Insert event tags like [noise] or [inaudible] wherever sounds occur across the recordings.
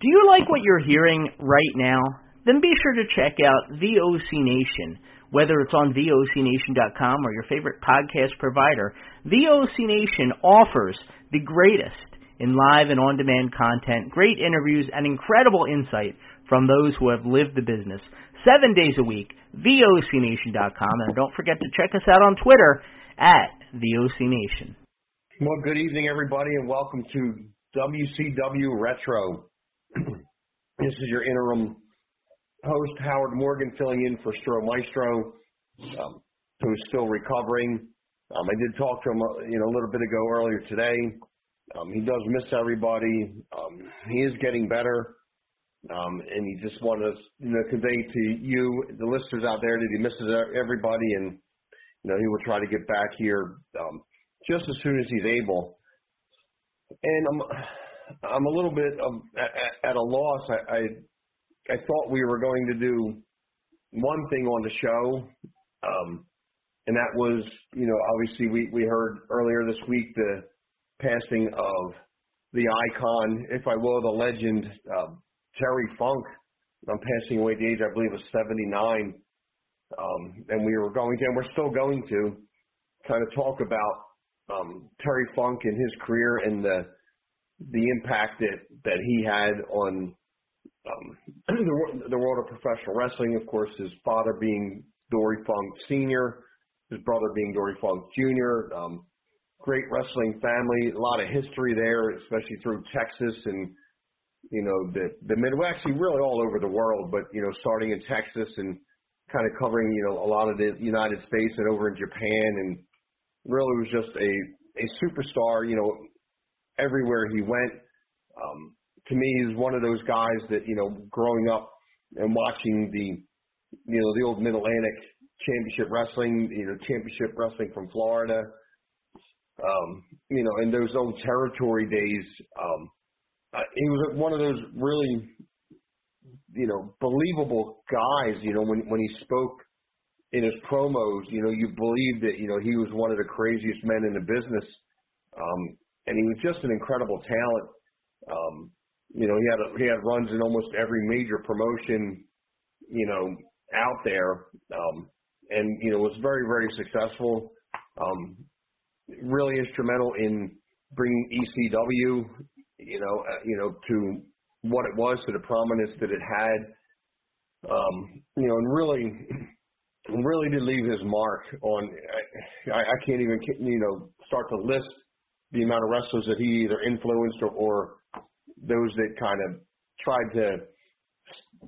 Do you like what you're hearing right now? Then be sure to check out VOC Nation. Whether it's on VOCNation.com or your favorite podcast provider, VOC Nation offers the greatest in live and on demand content, great interviews, and incredible insight from those who have lived the business. Seven days a week, VOCNation.com. And don't forget to check us out on Twitter at VOC Nation. Well, good evening, everybody, and welcome to WCW Retro. This is your interim host, Howard Morgan, filling in for Stro Maestro, um, who's still recovering. Um, I did talk to him, uh, you know, a little bit ago earlier today. Um, he does miss everybody. Um, he is getting better, um, and he just wanted to, you know, convey to you, the listeners out there, that he misses everybody, and you know, he will try to get back here um, just as soon as he's able. And I'm, I'm a little bit of, at, at a loss. I, I, I thought we were going to do one thing on the show, um, and that was, you know, obviously we, we heard earlier this week the passing of the icon, if I will, the legend, uh, Terry Funk. I'm passing away at the age, I believe, of 79. Um, and we were going to, and we're still going to, kind of talk about um, Terry Funk and his career and the the impact that that he had on um, [clears throat] the, the world of professional wrestling. Of course, his father being Dory Funk Senior, his brother being Dory Funk Junior. Um, great wrestling family, a lot of history there, especially through Texas and you know the the Midwest, actually really all over the world, but you know starting in Texas and kind of covering you know a lot of the United States and over in Japan, and really was just a a superstar. You know, everywhere he went. Um, to me, he's one of those guys that you know, growing up and watching the you know the old Mid Atlantic Championship Wrestling, you know, Championship Wrestling from Florida. Um, you know, in those old territory days, um, uh, he was one of those really, you know, believable guys. You know, when when he spoke in his promos, you know, you believed that you know he was one of the craziest men in the business. Um, and he was just an incredible talent. Um, you know, he had a, he had runs in almost every major promotion, you know, out there, um, and you know was very very successful. Um, really instrumental in bringing ECW, you know, uh, you know to what it was to the prominence that it had. Um, you know, and really, really did leave his mark on. I, I can't even you know start to list the amount of wrestlers that he either influenced or, or those that kind of tried to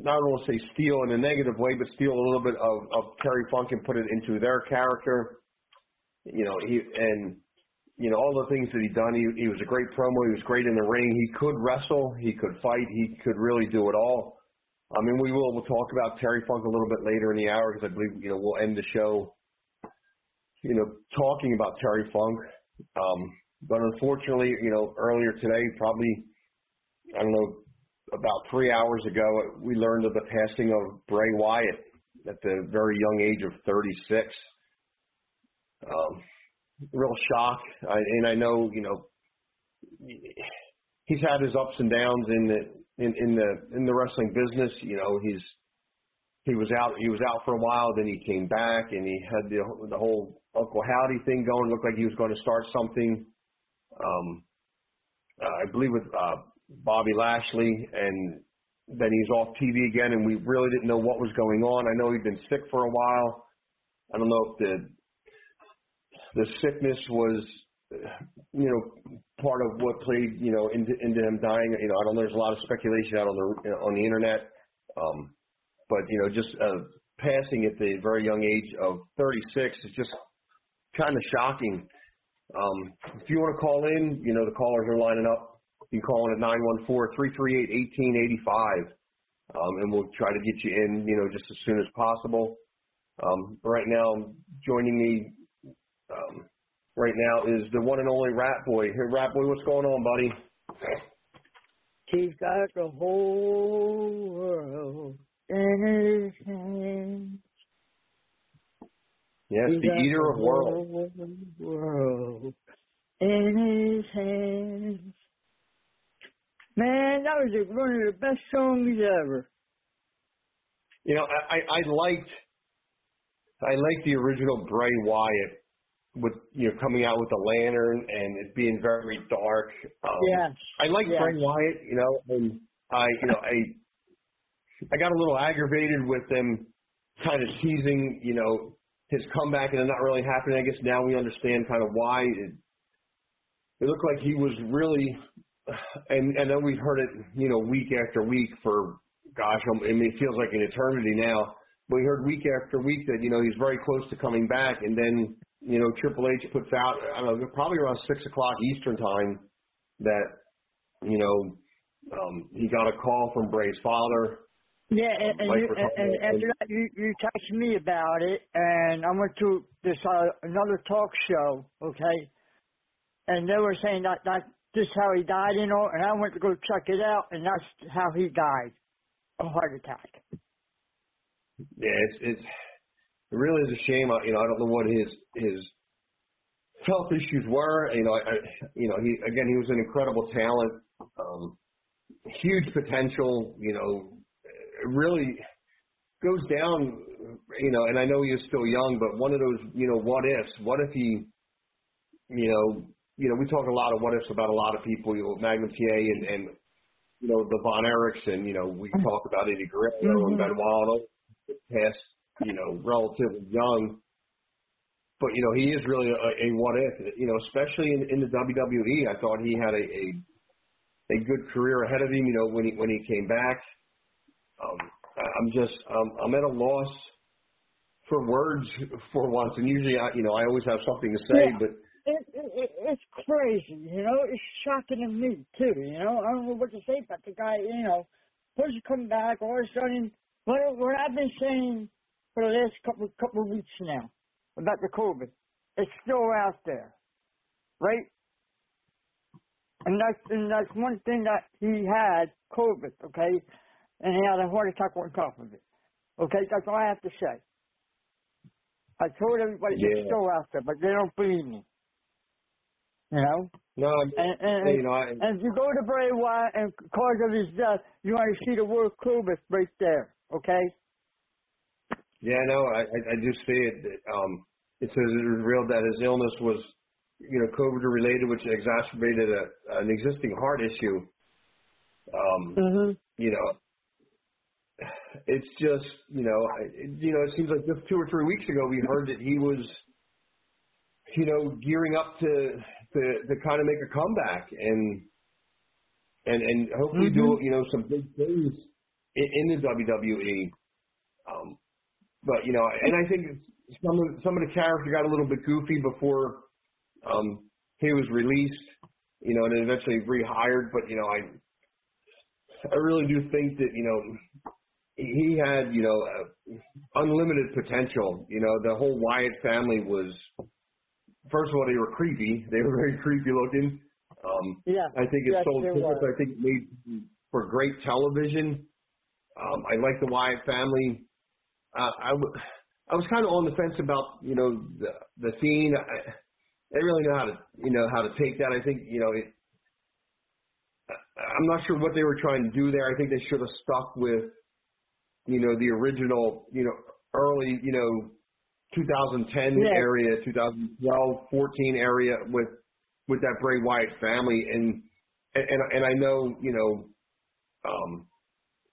not to say steal in a negative way, but steal a little bit of, of Terry Funk and put it into their character. You know, he and you know all the things that he done. He he was a great promo. He was great in the ring. He could wrestle. He could fight. He could really do it all. I mean, we will we'll talk about Terry Funk a little bit later in the hour because I believe you know we'll end the show. You know, talking about Terry Funk. Um, but unfortunately, you know, earlier today, probably, I don't know, about three hours ago, we learned of the passing of Bray Wyatt at the very young age of 36. Um, real shock. I, and I know, you know, he's had his ups and downs in the in, in the in the wrestling business. You know, he's he was out he was out for a while, then he came back and he had the the whole Uncle Howdy thing going. Looked like he was going to start something um, uh, I believe with uh, Bobby Lashley, and then he's off TV again, and we really didn't know what was going on. I know he'd been sick for a while. I don't know if the the sickness was, you know, part of what played, you know, into into him dying. You know, I don't know. There's a lot of speculation out on the on the internet, um, but you know, just uh, passing at the very young age of 36 is just kind of shocking. Um, if you want to call in, you know, the callers are lining up. You can call in at 914-338-1885, um, and we'll try to get you in, you know, just as soon as possible. Um, right now, joining me um, right now is the one and only Rat Boy. Hey, Rat Boy, what's going on, buddy? He's got the whole world in his hands. Yes, He's the eater of worlds. World in his hands. Man, that was one of the best songs ever. You know, I, I liked I liked the original Bray Wyatt with you know coming out with the lantern and it being very dark. Um, yeah. I like yeah. Bray Wyatt, you know, and I you know I I got a little aggravated with them kind of teasing, you know, his comeback and it not really happening. I guess now we understand kind of why it, it looked like he was really, and and then we've heard it, you know, week after week for, gosh, I mean, it feels like an eternity now. But we heard week after week that you know he's very close to coming back, and then you know Triple H puts out, I don't know, probably around six o'clock Eastern time that you know um, he got a call from Bray's father yeah, and, and, you, and, and after that, you, you texted me about it, and I went to this uh, another talk show, okay, and they were saying that that this how he died, you know, and I went to go check it out, and that's how he died, a heart attack. Yeah, it's it's it really is a shame. You know, I don't know what his his health issues were. You know, I, I you know he again he was an incredible talent, um, huge potential. You know, really goes down, you know, and I know he is still young, but one of those, you know, what ifs. What if he, you know, you know, we talk a lot of what ifs about a lot of people, you know, Magnum TA and, and you know, the Von Erichs and, you know, we mm-hmm. talk about Eddie Guerrero mm-hmm. and Benoit, past, you know, relatively young. But, you know, he is really a, a what if, you know, especially in, in the WWE. I thought he had a, a, a good career ahead of him, you know, when he, when he came back um, I'm just um, I'm at a loss for words for once, and usually I you know I always have something to say, yeah. but. It, it, it's crazy, you know. It's shocking to me too, you know. I don't know what to say about the guy, you know. Supposed to come back all of a sudden. What what I've been saying for the last couple couple of weeks now about the COVID, it's still out there, right? And that's and that's one thing that he had COVID, okay and he had a heart attack on top of it. Okay, that's all I have to say. I told everybody yeah. it's still out there, but they don't believe me. You know? No, and, and, you know, I, and if you go to Bray Wyatt and cause of his death, you want to see the word Clovis right there, okay? Yeah, no, I, I do see it. Um, it says it was revealed that his illness was, you know, COVID related, which exacerbated a, an existing heart issue. Um, mm-hmm. You know, it's just you know you know it seems like just two or three weeks ago we heard that he was you know gearing up to to to kind of make a comeback and and and hopefully mm-hmm. do you know some big things in, in the WWE. Um, but you know, and I think some of some of the character got a little bit goofy before um, he was released. You know, and then eventually rehired. But you know, I I really do think that you know he had, you know, uh, unlimited potential. You know, the whole Wyatt family was, first of all, they were creepy. They were very creepy looking. Um, yeah. I think it yes, sold tickets. I think it made for great television. Um, I like the Wyatt family. Uh, I, w- I was kind of on the fence about, you know, the, the Fiend. I, I really know how to, you know, how to take that. I think, you know, it, I'm not sure what they were trying to do there. I think they should have stuck with you know, the original, you know, early, you know, 2010 yeah. area, 2012, 14 area with with that Bray Wyatt family, and and and I know, you know, um,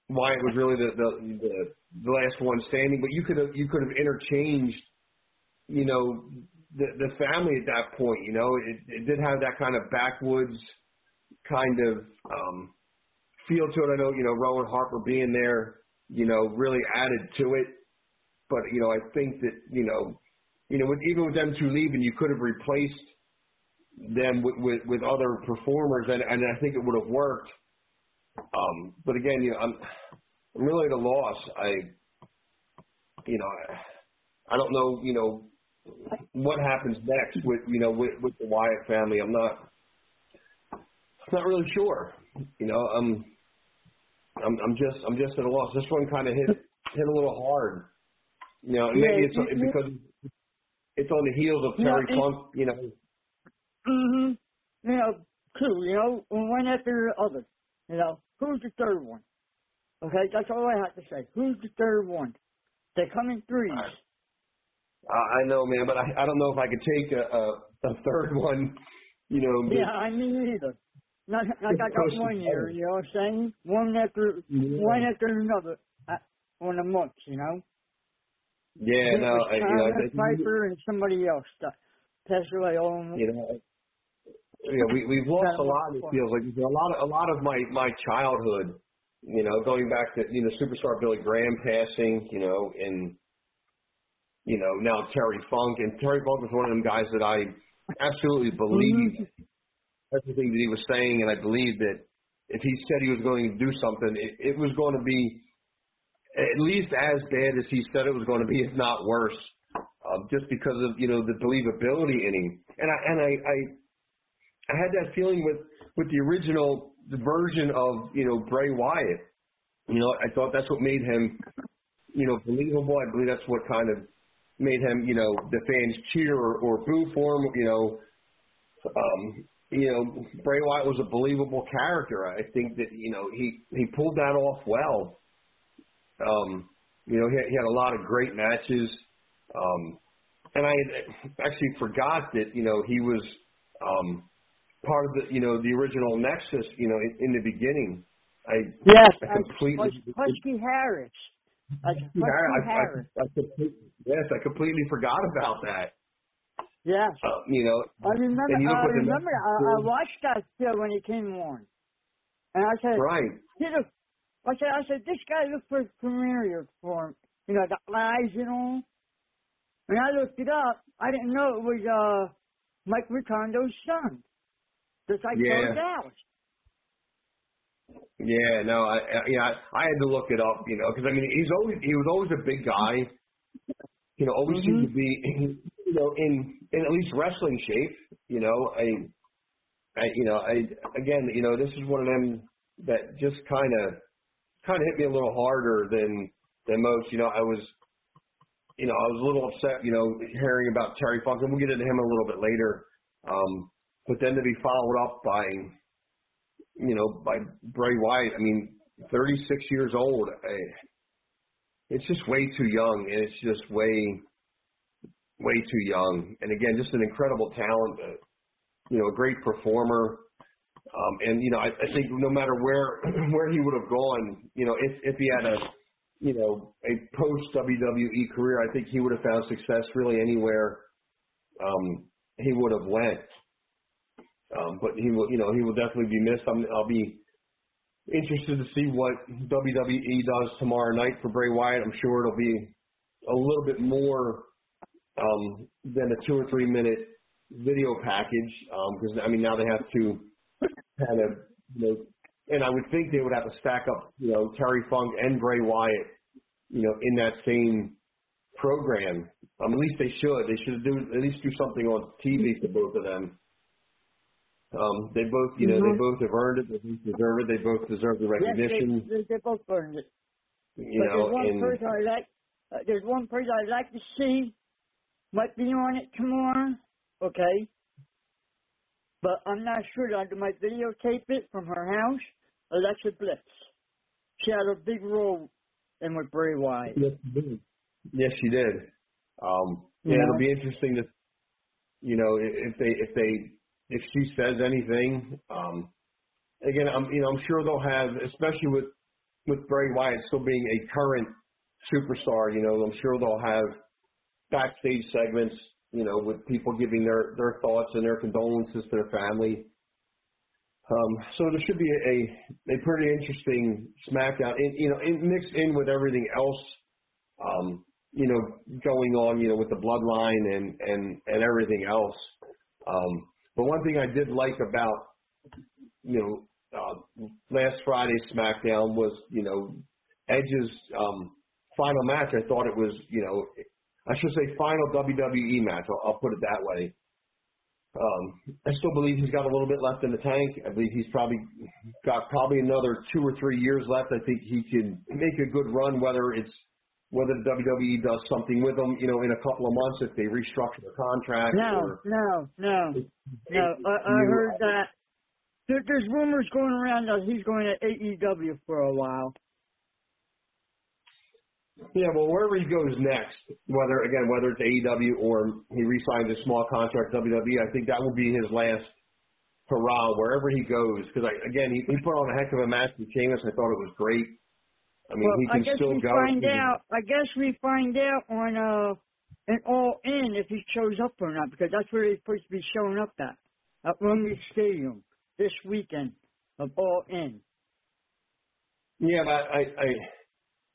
Wyatt was really the the the, the last one standing, but you could have you could have interchanged, you know, the the family at that point. You know, it, it did have that kind of backwoods kind of um, feel to it. I know, you know, Rowan Harper being there you know, really added to it. But you know, I think that you know, you know, with, even with them two leaving, you could have replaced them with with, with other performers, and and I think it would have worked. Um, but again, you know, I'm, I'm really at a loss. I, you know, I, I don't know, you know, what happens next with you know with with the Wyatt family. I'm not, I'm not really sure. You know, um I'm I'm just I'm just at a loss. This one kind of hit hit a little hard. You know, yeah, maybe it's you, because it's on the heels of Terry yeah, Funk. You know. Mhm. You know, too. You know, one after the other. You know, who's the third one? Okay, that's all I have to say. Who's the third one? They come in threes. I, I know, man, but I, I don't know if I could take a, a, a third [laughs] one. You know. Yeah, I mean either. Not like I got one year, you know what I'm saying? One after Yeah. one after another uh, on a month, you know. Yeah, It no, I, you know, I Piper and somebody else that passed away all in you know, yeah, we we've [laughs] lost a lot. It feels like a lot of a lot of my my childhood. You know, going back to you know superstar Billy Graham passing. You know, and you know now Terry Funk and Terry Funk was one of them guys that I absolutely believed everything that he was saying, and I believed that if he said he was going to do something, it, it was going to be at least as bad as he said it was going to be, if not worse. Um, just because of you know the believability in him, and I and I, I I had that feeling with with the original version of you know Bray Wyatt. You know, I thought that's what made him you know believable. I believe that's what kind of made him you know the fans cheer or, or boo for him. You know, um, you know Bray Wyatt was a believable character. I think that you know he he pulled that off well. Um, you know, he had, he had a lot of great matches. Um, and I had actually forgot that you know he was um, part of the you know the original Nexus. You know, in, in the beginning, I Yes, I completely Hus- Husky Harris. Like Husky I, I, Harris. I, I completely, yes, I completely forgot about that. Yes. Uh, you know, I remember. and you look I remember. I, I watched that show when he came on, and I said, right? "You know," I said, "I said this guy looks for familiar for him. You know, the eyes and all." When I looked it up, I didn't know it was uh Mike Rotunda's son. Just like Yeah. Dallas. Yeah, no, I, I yeah, I, I had to look it up, you know, because I mean, he's always he was always a big guy, you know, always seemed to be, [clears throat] you know, in in at least wrestling shape, you know. I, I, you know, I again, you know, this is one of them that just kind of kind of hit me a little harder than than most. You know, I was, you know, I was a little upset, you know, hearing about Terry Funk, and we'll get into him a little bit later. Um, but then to be followed up by you know, by Bray Wyatt. I mean, 36 years old. I, it's just way too young, and it's just way, way too young. And again, just an incredible talent. Uh, you know, a great performer. Um, and you know, I, I think no matter where [clears throat] where he would have gone, you know, if if he had a you know a post WWE career, I think he would have found success really anywhere um, he would have went. Um, but he will, you know, he will definitely be missed. I'm, I'll be interested to see what WWE does tomorrow night for Bray Wyatt. I'm sure it'll be a little bit more um, than a two or three minute video package because I mean now they have to kind of you know, and I would think they would have to stack up you know Terry Funk and Bray Wyatt you know in that same program. Um, at least they should. They should do at least do something on TV for both of them. Um, they both, you know, they Mhm. both have earned it. They both deserve it. They both deserve the recognition. Yes, they, they, they both earned it. you but know, there's one and person I like. Uh, there's one person I'd like to see. Might be on it tomorrow. Okay. But I'm not sure I might videotape it from her house. Alexa Bliss. She had a big role in with Bray Wyatt. yes, she did. Yes, she did. Um, yeah, it'll be interesting to, you know, if they if they if she says anything. Um, again, I'm you know I'm sure they'll have, especially with with Bray Wyatt still being a current superstar. You know, I'm sure they'll have backstage segments. You know, with people giving their their thoughts and their condolences to their family. Um, so there should be a, a, pretty interesting SmackDown, in, you know, in, mixed in with everything else, um, you know, going on, you know, with the bloodline and and and everything else. Um, but one thing I did like about, you know, uh, last Friday's SmackDown was, you know, Edge's um, final match. I thought it was, you know, I should say final WWE match. I'll, I'll put it that way. Um, I still believe he's got a little bit left in the tank. I believe he's probably got probably another two or three years left. I think he can make a good run, whether it's whether the WWE does something with him, you know, in a couple of months if they restructure the contract. No, or, no, no, no. I, I heard that there, there's rumors going around that he's going to AEW for a while. Yeah, well, wherever he goes next, whether again whether it's AEW or he re-signs a small contract WWE, I think that will be his last hurrah wherever he goes. Because again, he, he put on a heck of a match with Sheamus. I thought it was great. I mean, well, he can I guess still we go. find out. I guess we find out on uh an All In if he shows up or not, because that's where he's supposed to be showing up at at Wembley Stadium this weekend of All In. Yeah, but I I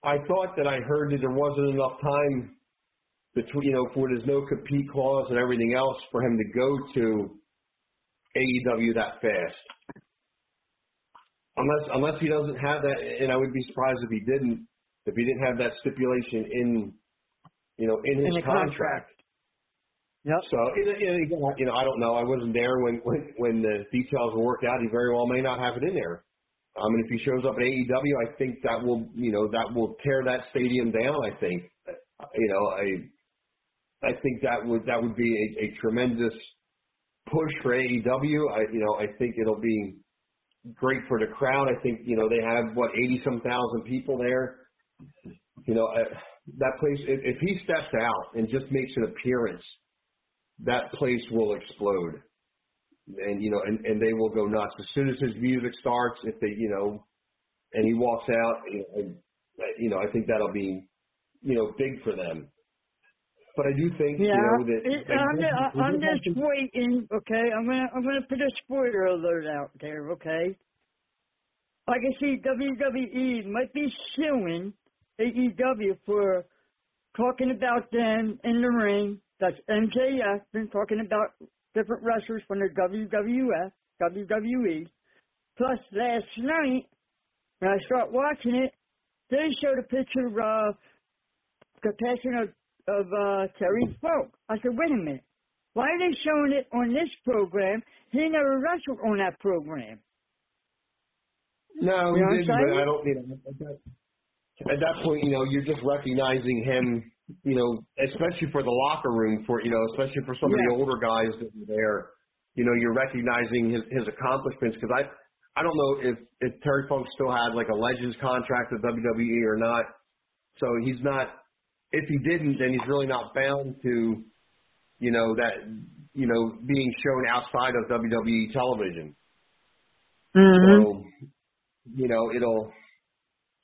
I thought that I heard that there wasn't enough time between you know for there's no compete clause and everything else for him to go to AEW that fast. Unless unless he doesn't have that, and I would be surprised if he didn't. If he didn't have that stipulation in, you know, in his In contract. contract. Yep. So, and, and again, you know, I don't know. I wasn't there when when when the details were worked out. He very well may not have it in there. Um, and if he shows up at AEW, I think that will, you know, that will tear that stadium down. I think, you know, I, I think that would that would be a, a tremendous push for AEW. I, you know, I think it'll be great for the crowd. I think, you know, they have what eighty some thousand people there. You know, uh, that place. If, if he steps out and just makes an appearance, that place will explode and you know, and, and they will go nuts as soon as his music starts. If they, you know, and he walks out, you know, you know, I think that'll be, you know, big for them. But I do think, Yeah, you know, that, it, I'm, just, I'm just waiting. Okay, I'm gonna I'm gonna put a spoiler alert out there. Okay, I can see WWE might be suing AEW for talking about them in the ring. That's MJF been talking about different wrestlers from the WWF, WWE. Plus, last night when I start watching it, they showed a picture of uh, the passing of of uh, Terry Funk. I said, wait a minute. Why are they showing it on this program? He never wrestled on that program. No, You know he didn't, but? I don't, you know, at that, at that point, you know, you're just recognizing him, you know, especially for the locker room, for, you know, especially for some of the older guys that were there, you know, you're recognizing his, his accomplishments because I, I don't know if, if Terry Funk still had like a Legends contract with WWE or not. So he's not, if he didn't, then he's really not bound to, you know, that, you know, being shown outside of WWE television. Mm-hmm. So, you know, it'll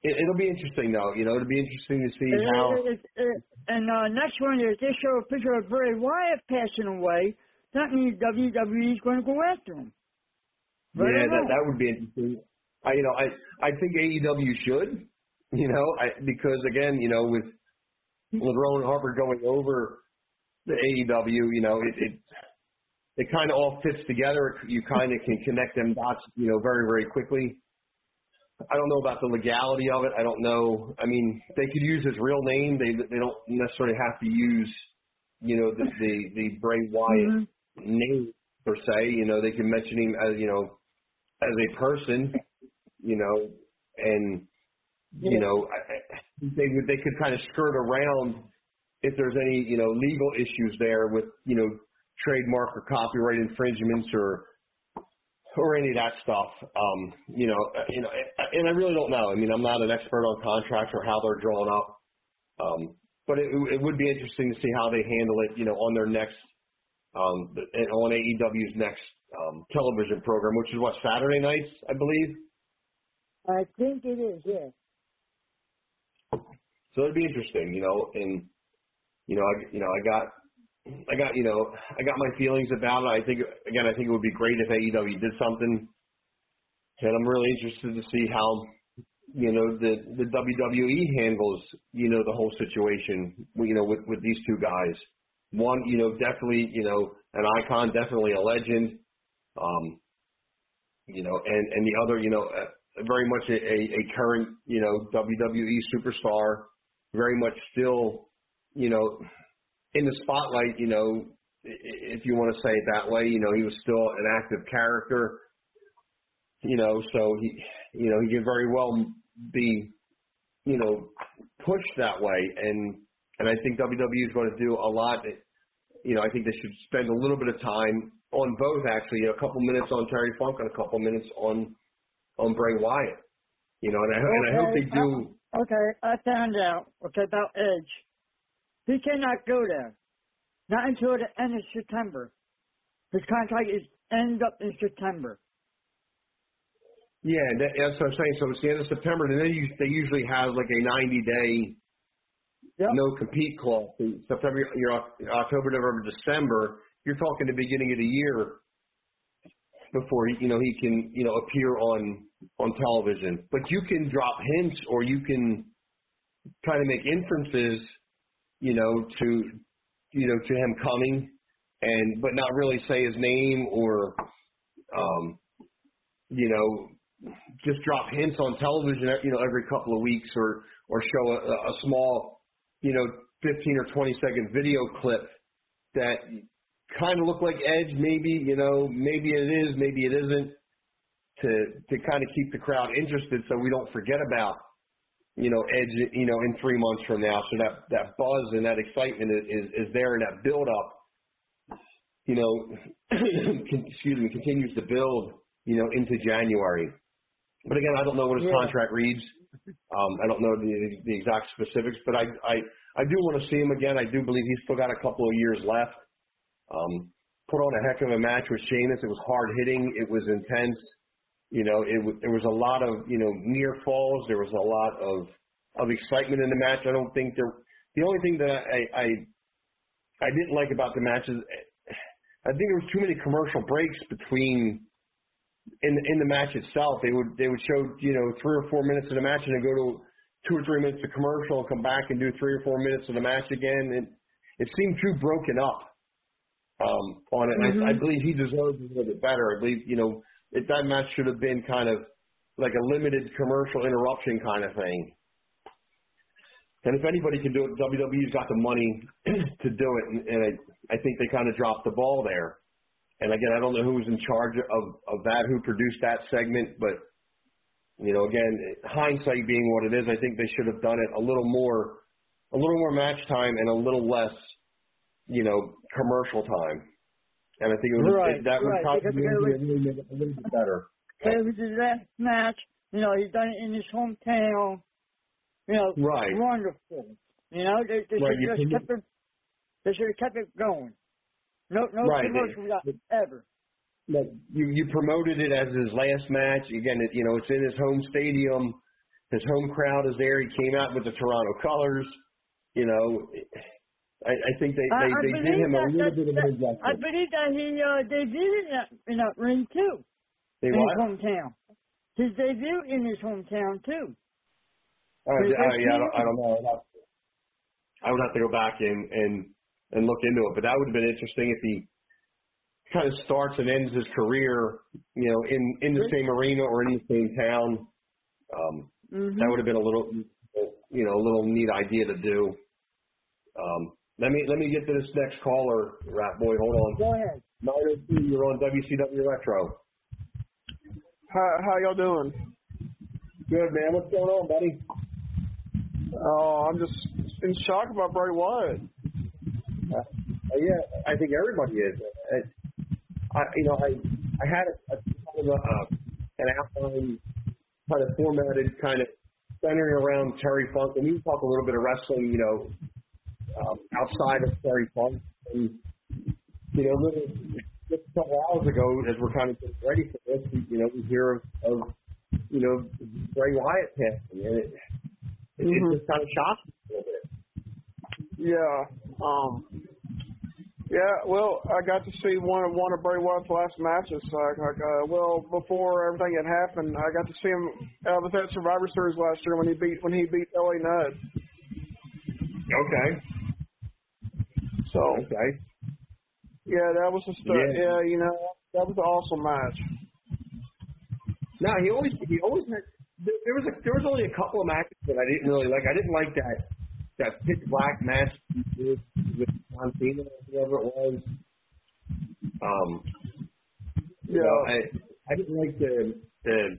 it, it'll be interesting though. You know, it'll be interesting to see how. Uh, it- it- and uh, next one is they show a picture of Bray Wyatt passing away. That means WWE is going to go after him. Yeah, that that would be interesting. I you know I I think AEW should. You know, I because again, you know, with with Rowan Harper going over the AEW, you know, it it it kind of all fits together. You kind of can connect them dots, you know, very very quickly. I don't know about the legality of it. I don't know. I mean, they could use his real name. They they don't necessarily have to use, you know, the the, the Bray Wyatt Mhm. name per se. You know, they can mention him as you know, as a person. You know, and you Yeah. know, I, I- they they could kind of skirt around if there's any you know legal issues there with you know trademark or copyright infringements or or any of that stuff. Um, you know, uh, you know, and I really don't know. I mean, I'm not an expert on contracts or how they're drawn up. Um, but it, it would be interesting to see how they handle it, you know, on their next, um, on AEW's next um, television program, which is what Saturday nights, I believe. I think it is. Yes. So it'd be interesting, you know, and you know, I, you know, I got, I got, you know, I got my feelings about it. I think, again, I think it would be great if AEW did something, and I'm really interested to see how, you know, the the WWE handles, you know, the whole situation, you know, with with these two guys. One, you know, definitely, you know, an icon, definitely a legend, um, you know, and and the other, you know, uh, very much a, a, a current, you know, WWE superstar, very much still, you know, in the spotlight, you know, if you want to say it that way, you know, he was still an active character, you know, so he, you know, he could very well be, you know, pushed that way, and and I think WWE is going to do a lot. You know, I think they should spend a little bit of time on both actually. A couple minutes on Terry Funk and a couple minutes on on Bray Wyatt. You know, and I, and I hope they do. Okay, I found out. Okay, about Edge. He cannot go there. Not until the end of September. His contract is ends up in September. Yeah, that, that's what I'm saying. So it's the end of September, and then you, they usually have like a 90 day Yep. no compete clause. September, you're October, November, December. You're talking the beginning of the year before he, you know he can you know appear on on television. But you can drop hints, or you can kind of make inferences, you know, to you know to him coming, and but not really say his name or um, you know just drop hints on television, you know, every couple of weeks, or or show a, a small, you know, 15 or 20 second video clip that kind of look like Edge, maybe, you know, maybe it is, maybe it isn't, to to kind of keep the crowd interested, so we don't forget about, you know, Edge, you know, in three months from now. So that that buzz and that excitement is is, there, and that build up, you know, [clears throat] excuse me, continues to build, you know, into January. But again, I don't know what his Yeah. contract reads. Um, I don't know the the exact specifics, but I I I do want to see him again. I do believe he's still got a couple of years left. Um, put on a heck of a match with Sheamus. It was hard hitting. It was intense. You know, it there was a lot of you know near falls. There was a lot of of excitement in the match. I don't think there. The only thing that I I I didn't like about the match is I think there was too many commercial breaks between in in the match itself. They would they would show you know three or four minutes of the match and then go to two or three minutes of commercial and come back and do three or four minutes of the match again. And it seemed too broken up um, on it. And I, I believe he deserves a little bit better. I believe you know that that match should have been kind of like a limited commercial interruption kind of thing. And if anybody can do it, WWE's got the money [clears throat] to do it, and, and I, I think they kind of dropped the ball there. And again, I don't know who was in charge of of that, who produced that segment, but you know, again, hindsight being what it is, I think they should have done it a little more, a little more match time and a little less, you know, commercial time. And I think it was Right, that would right, probably because be a little bit, a little bit better. It was his last match. You know, he's done it in his hometown. You know, Right. wonderful. You know, they, they Right, should just kept it. They should have kept it going. No, no Right, they- commercial ever. Like you you promoted it as his last match. Again, it, you know, it's in his home stadium. His home crowd is there. He came out with the Toronto colors. You know, I, I think they I, they, I they did him a little that, bit of that, an injustice. I believe that he uh, debuted in that, in that ring too. They in what? his hometown. His debut in his hometown too. Uh, yeah, I don't, I don't know. I'd have, I would have to go back and and and look into it. But that would have been interesting if he kind of starts and ends his career, you know, in in the same arena or in the same town. Um, Mm-hmm. that would have been a little, you know, a little neat idea to do. Um, let me let me get to this next caller, Rat Boy. Hold on. Go ahead. Nine oh two, you're on WCW Retro. How how y'all doing? Good man. What's going on, buddy? Oh, I'm just in shock about Bray Wyatt. Uh, yeah, I think everybody is. I, I you know, I I had a, a kind of a, uh, an outline, kind of formatted, kind of centering around Terry Funk, and we can talk a little bit of wrestling, you know, um, outside of Terry Funk, and you know, just a couple hours ago, as we're kind of getting ready for this, we, you know, we hear of, of you know Bray Wyatt passing, and it, it, Mhm. it just kind of shocked me a little bit. Yeah. Um. Yeah. Well, I got to see one of one of Bray Wyatt's last matches. Like, like uh, well, before everything had happened, I got to see him. I was at Survivor Series last year when he beat when he beat LA Knight. Okay. So Okay. yeah, that was just uh, Yeah. yeah. You know, that was an awesome match. No, he always he always had. There there was a, there was only a couple of matches that I didn't really like. I didn't like that that pitch black match he did with John Cena or whoever it was. Um, you Yeah. know, I I didn't like the the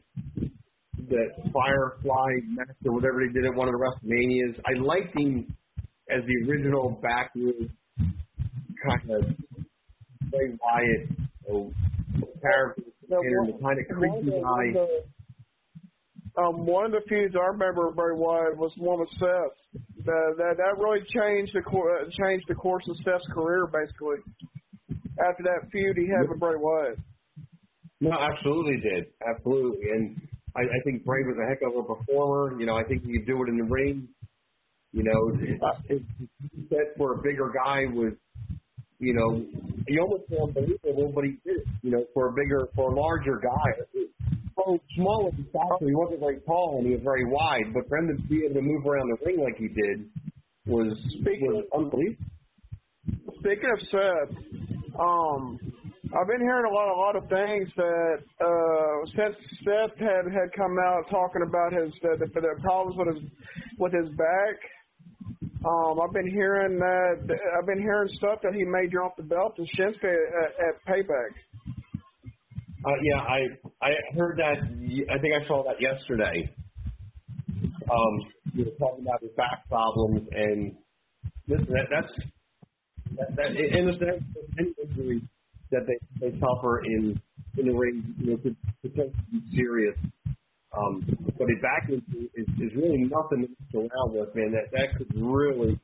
the Firefly match or whatever they did at one of the WrestleManias. I liked him as the original backwoods kind of Bray Wyatt know, character and the kind of creepy guy. Um, one of the feuds I remember very well was one with Seth. That that that really changed the co- changed the course of Seth's career basically. After that feud he had with Bray Wyatt. No, absolutely did, absolutely, and I, I think Bray was a heck of a performer. You know, I think he could do it in the ring. You know, his set for a bigger guy was, you know, he almost was unbelievable, but he did it. You know, for a bigger, for a larger guy. So small as he stature, he wasn't very tall and he was very wide, but for him to be able to move around the ring like he did was Speaking was unbelievable. Speaking of Seth, um, I've been hearing a lot, a lot of things that uh, since Seth had had come out talking about his the, the, the problems with his with his back. Um, I've been hearing that I've been hearing stuff that he may drop the belt to Shinsuke at, at Payback. Uh, yeah, I I heard that. I think I saw that yesterday. Um, you know, talking about his back problems and listen, that, that's that, that in the sense any injury that they they suffer in in the ring, you know, could potentially be serious. Um, but a back is, is really nothing to mess around with, man. That that could really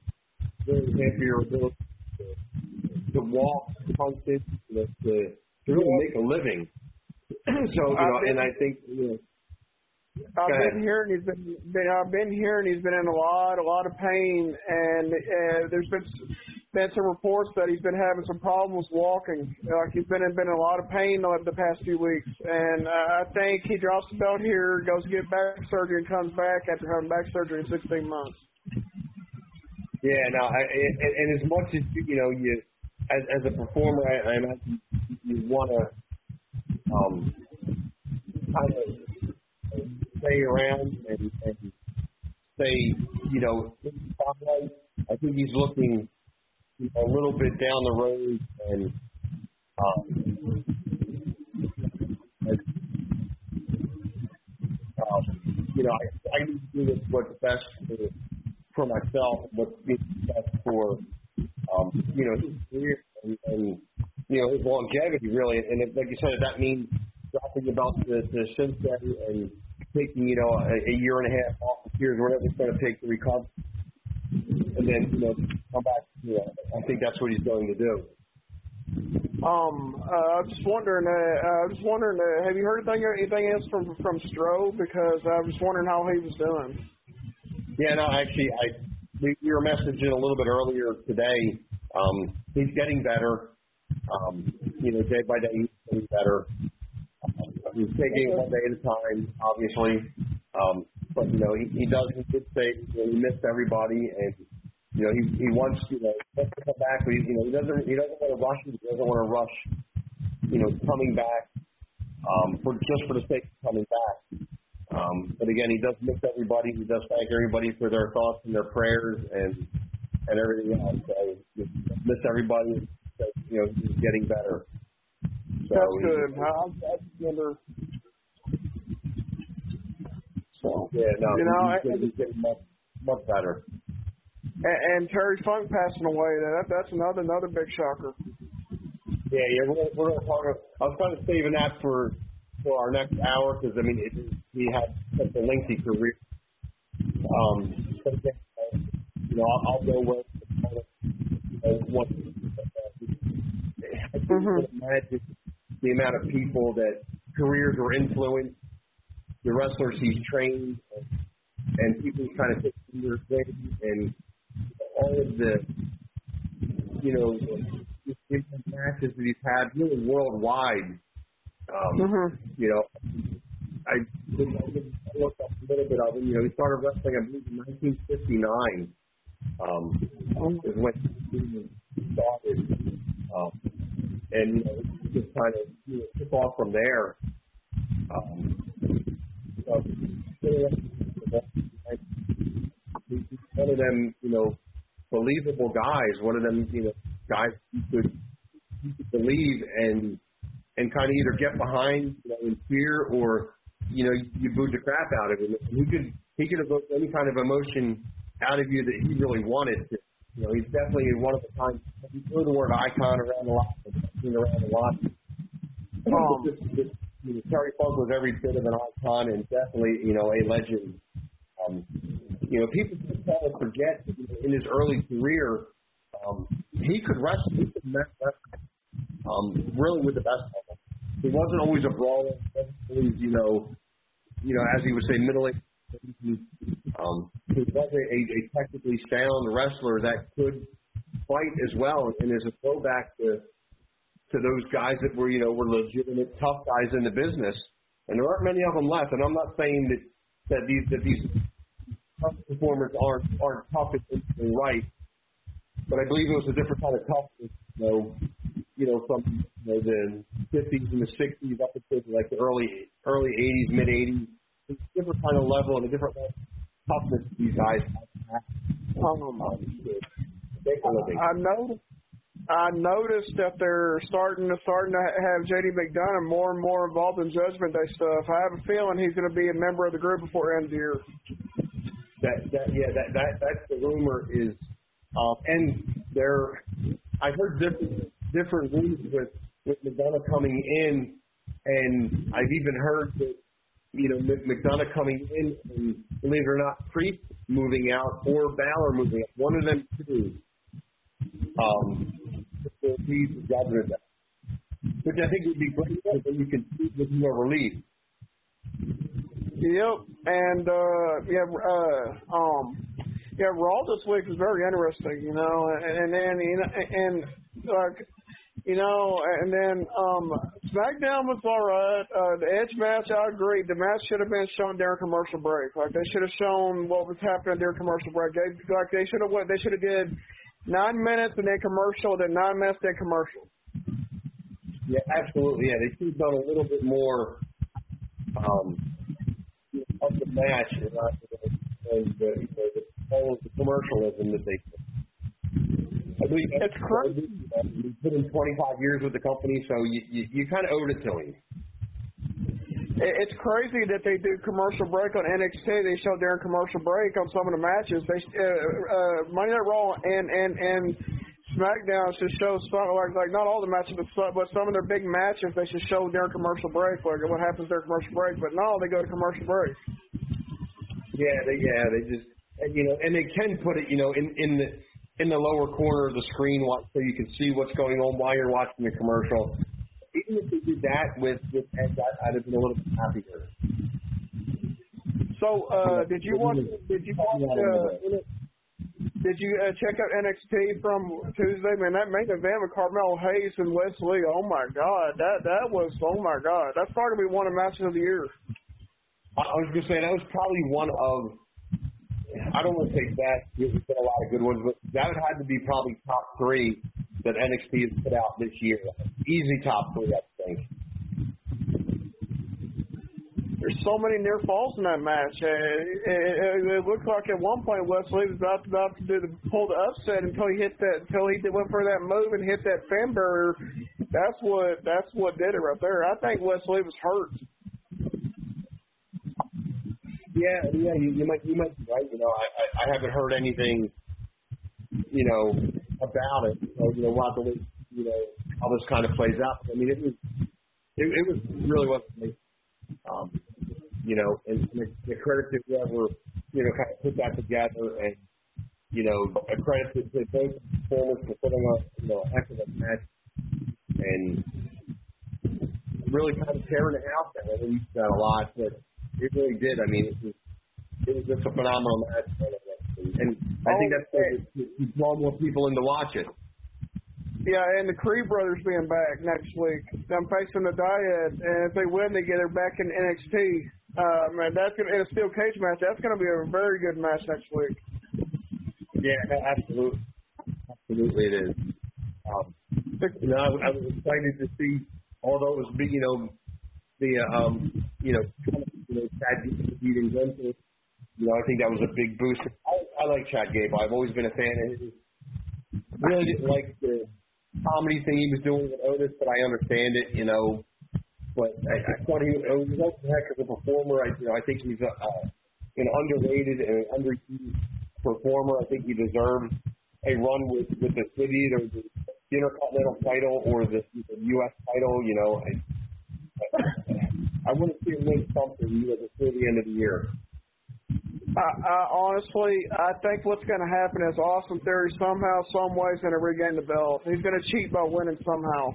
really hamper your ability to, to walk, to you know, to to really make a living. [clears throat] so you know, and I think you know, I've been hearing he's been, been I've been hearing he's been in a lot a lot of pain and uh, there's been been some reports that he's been having some problems walking. Like he's been in been in a lot of pain the the past few weeks, and uh, I think he drops the belt here, goes to get back surgery, and comes back after having back surgery in 16 months. Yeah, no, I, and, and as much as you know, you as as a performer, I, I imagine you want to um, kind of stay around and, and stay, you know, in spotlight. I think he's looking a little bit down the road and. Um, um, you know, I, I need to do what's best for for myself, what's best for um, you know his career and, and you know his longevity really. And if, like you said, if that means dropping about the the Cincinnati and taking you know a, a year and a half off the years, whatever it's going to take to recover, and then you know come back. You know, I think that's what he's going to do. Um, uh, I'm just wondering. Uh, uh, I'm just wondering. Uh, have you heard anything anything else from from Stro? Because I was wondering how he was doing. Yeah, no, actually, I we, we were messaging a little bit earlier today. Um, he's getting better. Um, you know, day by day, he's getting better. He's taking one day at a time, obviously. Um, but you know, he, he does. He did say you know, he missed everybody, and you know, he he wants you know wants to come back, but he, you know, he doesn't he doesn't want to rush. He doesn't want to rush. You know, coming back um, for just for the sake of coming back. Um, but again, he does miss everybody. He does thank everybody for their thoughts and their prayers and and everything else. So miss everybody. You know, he's getting better. So That's he- good. I, I wonder. So Yeah, no, You know, he's, I- he's getting much much better. and, and Terry Funk passing away. That that's another another big shocker. Yeah, yeah, we're, we're gonna talk. I was kind of saving that for for our next hour because I mean, it, he had such a lengthy career. Um, but again, uh, you know, I'll, I'll go with uh, what. I think you can imagine the amount of people that careers were influenced, the wrestlers he's trained, and, and people he's kind of under his wing, and all of the, you know, different matches that he's had really worldwide. Um, Mhm. You know, I, I looked up a little bit of him. You know, he started wrestling, I believe, in 1959. Um, is when he started. Um, and you know, just kind of you know, took off from there. Um, so, one of them, you know, believable guys. One of them, you know, guys you could you could believe and and kind of either get behind, you know, in fear or you know you booed the crap out of him. He could he could evoke any kind of emotion out of you that he really wanted. To. You know, he's definitely one of the times. You throw the word icon around a lot, seen around a lot. Um, you know, Terry Funk was every bit of an icon and definitely, you know, a legend. Um, you know, people just kind of forget in his early career, um, he could wrestle. He could wrestle, um, really with the best of them. He wasn't always a brawler. He wasn't always, you know, you know, as he would say, middle-aged. Um, he was a, a, technically sound wrestler that could fight as well, and is a throwback to to those guys that were, you know, were legitimate tough guys in the business. And there aren't many of them left. And I'm not saying that that these that these tough performers aren't aren't tough and right, but I believe it was a different kind of toughness, you know, you know, from you know, the 50s and the 60s up to like the early early 80s, mid 80s. Different kind of level and a different level of toughness these guys have. um, a living. I know. I noticed that they're starting to starting to have JD McDonagh more and more involved in Judgment Day stuff. I have a feeling he's going to be a member of the group before end of the year. That that yeah that that that's the rumor is, um, and there I heard different different news with with McDonagh coming in, and I've even heard that you know McDonagh coming in and believe it or not, Priest moving out or Balor moving out, one of them two. Um, will which I think would be great because you can see with whoever leaves. Yep, and uh yeah, uh um yeah, Raw this week was very interesting, you know, and you know, and like you know, and then um SmackDown was all right. Uh the Edge match, I agree. The match should have been shown during commercial break. Like they should have shown what was happening during commercial break. They like they should have what they should have did nine minutes and then commercial, then nine minutes then commercial. Yeah, absolutely. Yeah, they should have done a little bit more um, of the match and not the, the, the, all of the commercialism that they. Believe It's crazy. He's been in 25 years with the company, so you you, you kind of owed it to him. It's crazy that they do commercial break on NXT. They show during commercial break on some of the matches. They uh, uh, Monday Night Raw and and and SmackDown should show some like like not all the matches, but some, but some of their big matches they should show during commercial break. Like what happens during commercial break. But no, they go to commercial break. Yeah, they yeah they just you know and they can put it you know in in the in the lower corner of the screen so you can see what's going on while you're watching the commercial. Even if they did that with with Edge, I- I'd have been a little bit happier. So uh, did you watch? Did you watch? Uh, did you uh, check out NXT from Tuesday? Man, that main event with Carmelo Hayes and Wesley. Oh my God, that that was oh my God. That's probably one of the matches of the year. I I was gonna say that was probably one of I don't want to say that there's been a lot of good ones, but that would have to be probably top three that NXT has put out this year. Easy top three, I think. There's so many near falls in that match. Uh, it, it, it looked like at one point Wesley was about about to do the pull the upset until he hit that until he did, went for that move and hit that fan barrier. That's what that's what did it right there. I think Wesley was hurt. Yeah, yeah, you, you might you might be right. You know, I, I I haven't heard anything, you know, about it. So, you know, we'll have to wait, you know, how this kind of plays out. I mean, it was it, it was really wasn't me. Um, you know, and the, the credit to whoever you know kind of put that together, and you know, a credit to both performers for putting on you know a heck of a match, and really kind of tearing it out there. I know you said a lot, but it really did. I mean, it was it was just a phenomenal match, and I think that's to draw more people in to watch it. Yeah, and the Creed brothers being back next week. Them facing the Dyad, and if they win, they get her back in NXT. Uh, man, that's gonna in a steel cage match. That's gonna be a very good match next week. Yeah, absolutely, absolutely it is. Um, you know, I, was- I was excited to see, was big, you know, the uh, um, you know, know, beating Gunther. You know, I think that was a big boost. I, I like Chad Gable. I've always been a fan of his. Really didn't like the comedy thing he was doing with Otis, but I understand it. You know, but I, I thought he, was a heck of a performer. I, you know, I think he's a, uh, an underrated and underused performer. I think he deserves a run with with the city or the Intercontinental title or the, the U.S. title. You know, I want to see him win something you know, before the end of the year. I, I honestly, I think what's going to happen is Austin Theory somehow, some way is going to regain the belt. He's going to cheat by winning somehow.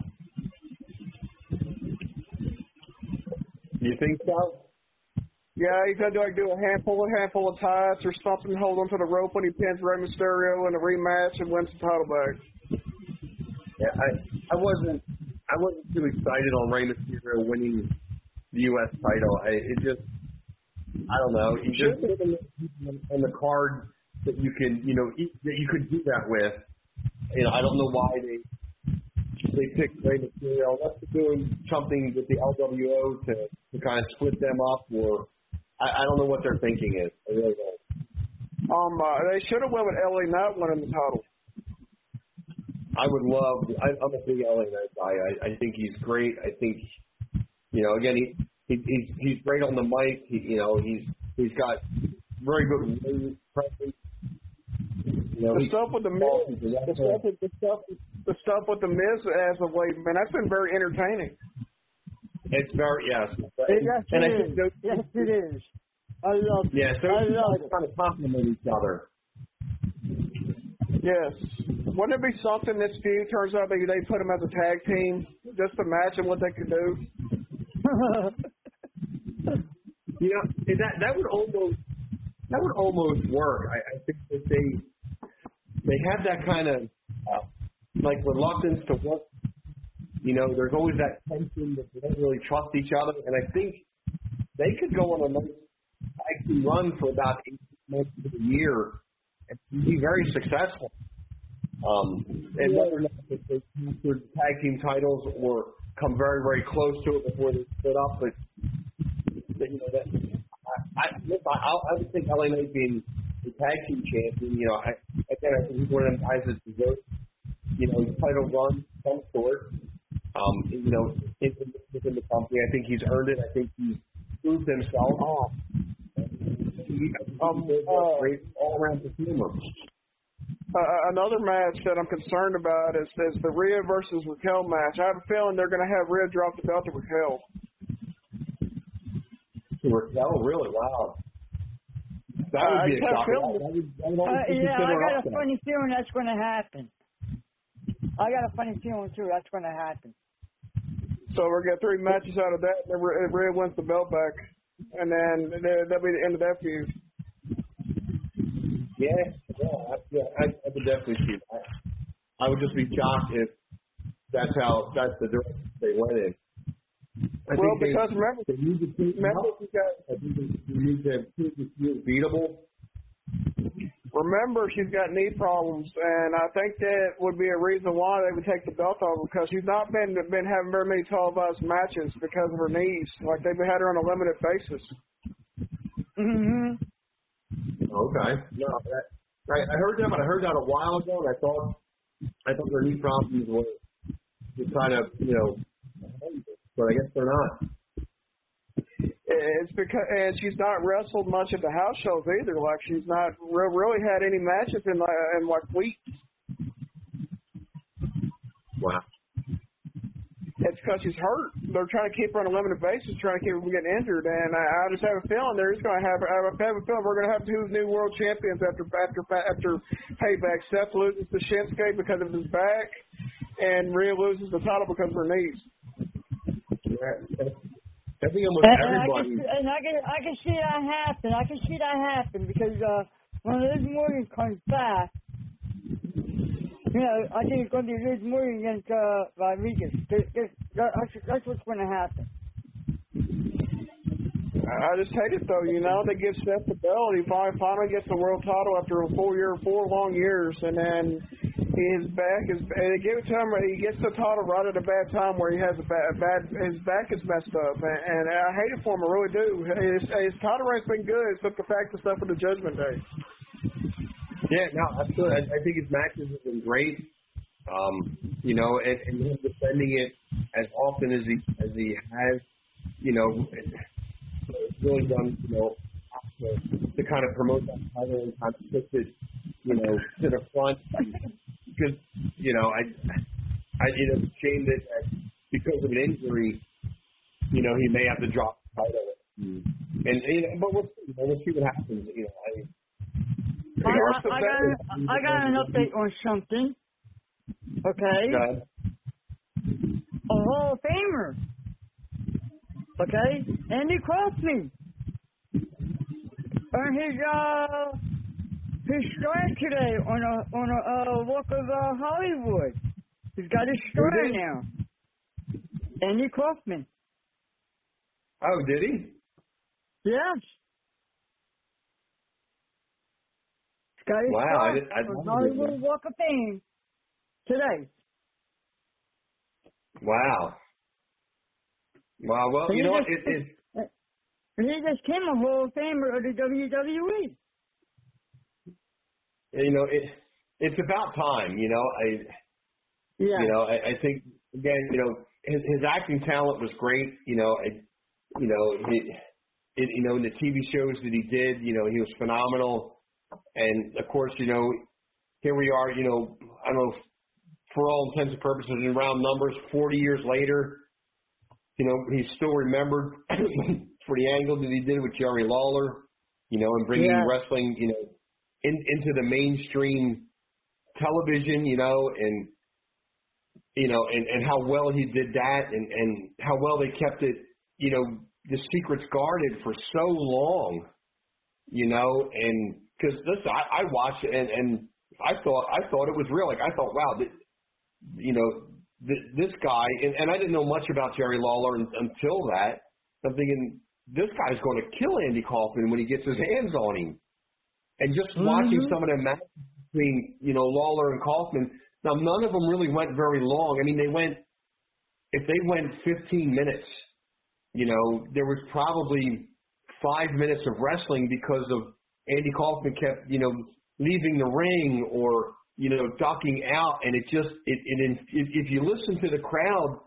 You think so? Yeah, he's going to like do a handful, a handful of ties or something, hold on to the rope when he pins Rey Mysterio in a rematch and wins the title back. Yeah, I I wasn't I wasn't too excited on Rey Mysterio winning the U.S. title. I it just I don't know. You just on the card that you can you know eat, that you could do that with. You know, I don't know why they they picked Rey Mysterio. Unless they're doing something with the LWO to to kind of split them up, or I, I don't know what their thinking is. I really don't. Um, uh, they should have went with LA Knight winning the title. I would love. I, I'm a big LA Knight guy. I, I think he's great. I think, you know, again, he, he he's he's great on the mic. He, you know, he's he's got very good ring presence. You know, The stuff with the Miz, the stuff with the stuff, the stuff with the Miz as of late, man, that's been very entertaining. It's very yes. Yes, and I it think is. those, Yes, it is. I love it. yeah, so I those love it. kind of complement each other. Yes. Wouldn't it be something this feud turns out they they put them as a tag team just imagine what they could do? You know, that that would almost that would almost work. I, I think that they they have that kind of uh, like reluctance to work. You know, there's always that tension that they don't really trust each other, and I think they could go on a nice team run for about eight months to a year and be very successful. Um, and whether or not they they tag team titles or come very very close to it before they split up, but you know that I, I, I, I would think LA Knight being the tag team champion. You know, I again I think he's one of them guys that deserves you know title run some sort. Um, you know, in, in, within the company, I think he's earned it. I think he's proved himself. He, um, he's a great all around performer. Uh, another match that I'm concerned about is, is the Rhea versus Raquel match. I have a feeling they're going to have Rhea drop the belt to Raquel. Oh, really? Wow. That would I be a can't shock. feel That, that would, that would Uh, yeah, I got a upset. funny feeling that's going to happen. I got a funny feeling too. That's going to happen. So we're going to get three matches out of that. Then Rhea Rhea wins the belt back. And then that- that'll be the end of that feud. Yeah, yeah, I, yeah, I, I could definitely see that. I would just be shocked if that's how that's the direction they went in. I Well, think they, because remember, they need to keep remember you got I think they, they need to keep this feud beatable. remember she's got knee problems, and I think that would be a reason why they would take the belt off because she's not been been having very many televised matches because of her knees. Like they've had her on a limited basis. hmm Okay. No, that, I, I heard that, but I heard that a while ago, and I thought I thought their knee problems were just kind of you know, but I guess they're not. It's because and she's not wrestled much at the house shows either. Like she's not re- really had any matches in like in like weeks. Wow. It's because she's hurt. They're trying to keep her on a limited basis, trying to keep her from getting injured. And I, I just have a feeling they're going to have. I have a feeling we're going to have two new world champions after after after payback. Seth loses to Shinsuke because of his back, and Rhea loses the title because of her knees. Yeah. I think almost And, and I can, and I can, I can see that happen. I can see that happen because uh, when Liv Morgan comes back, you know, I think it's going to be Liv Morgan against uh, Rodriguez. There's, that's, that's what's going to happen. I just hate it though, you know. They give Seth the belt. He finally, finally gets the world title after a four year, four long years, and then his back is. They give it to him. He gets the title right at a bad time where he has a bad, a bad his back is messed up, and, and I hate it for him. I really do. His, his title reign's been good, except the fact of stuff with the Judgment Day. Yeah, no, absolutely. I, I think his matches have been great. Um, you know, and, and him defending it as often as he as he has, you know, really done, you know, to, to kind of promote that title and kind of push it, you know, to the front. Because you know, I, I, it's a shame that, because of an injury, you know, he may have to drop the title. And, and but we'll see, we'll see what happens. You know, I, I, I, I got I got an update on something. Okay. A Hall of Famer. Okay, Andy Kaufman. Earned his uh his strike today on a on a uh, walk of uh, Hollywood. He's got his strike now. Andy Kaufman. Oh, did he? Yes. His Wow, I didn't- I on didn't know Hollywood that. Walk of Fame today. Wow. Wow. Well, So you know what? just- It, it, he just came a Hall of Famer of the. WWE. you know, it, it's about time. You know, I, Yeah. you know, I, I think again, you know, his, his acting talent was great. You know, I, you know, he, it, you know, in the TV shows that he did, you know, he was phenomenal. And of course, you know, here we are. You know, I don't know, for all intents and purposes, in round numbers, 40 years later, you know, he's still remembered [clears throat] for the angle that he did with Jerry Lawler. You know, and bringing Yeah. wrestling, you know, in, into the mainstream television, you know, and you know, and, and how well he did that and, and how well they kept it, you know, the secrets guarded for so long, you know, and because this, I, I watched it and, and I thought, I thought it was real. Like I thought, wow, th- you know, th- this guy, and, and I didn't know much about Jerry Lawler un, until that. I'm thinking, this guy's going to kill Andy Kaufman when he gets his hands on him. And just watching Mhm. some of the matches between, you know, Lawler and Kaufman, now none of them really went very long. I mean, they went, if they went 15 minutes, you know, there was probably five minutes of wrestling because of Andy Kaufman kept, you know, leaving the ring or, you know, ducking out. And it just, it, it, it if you listen to the crowd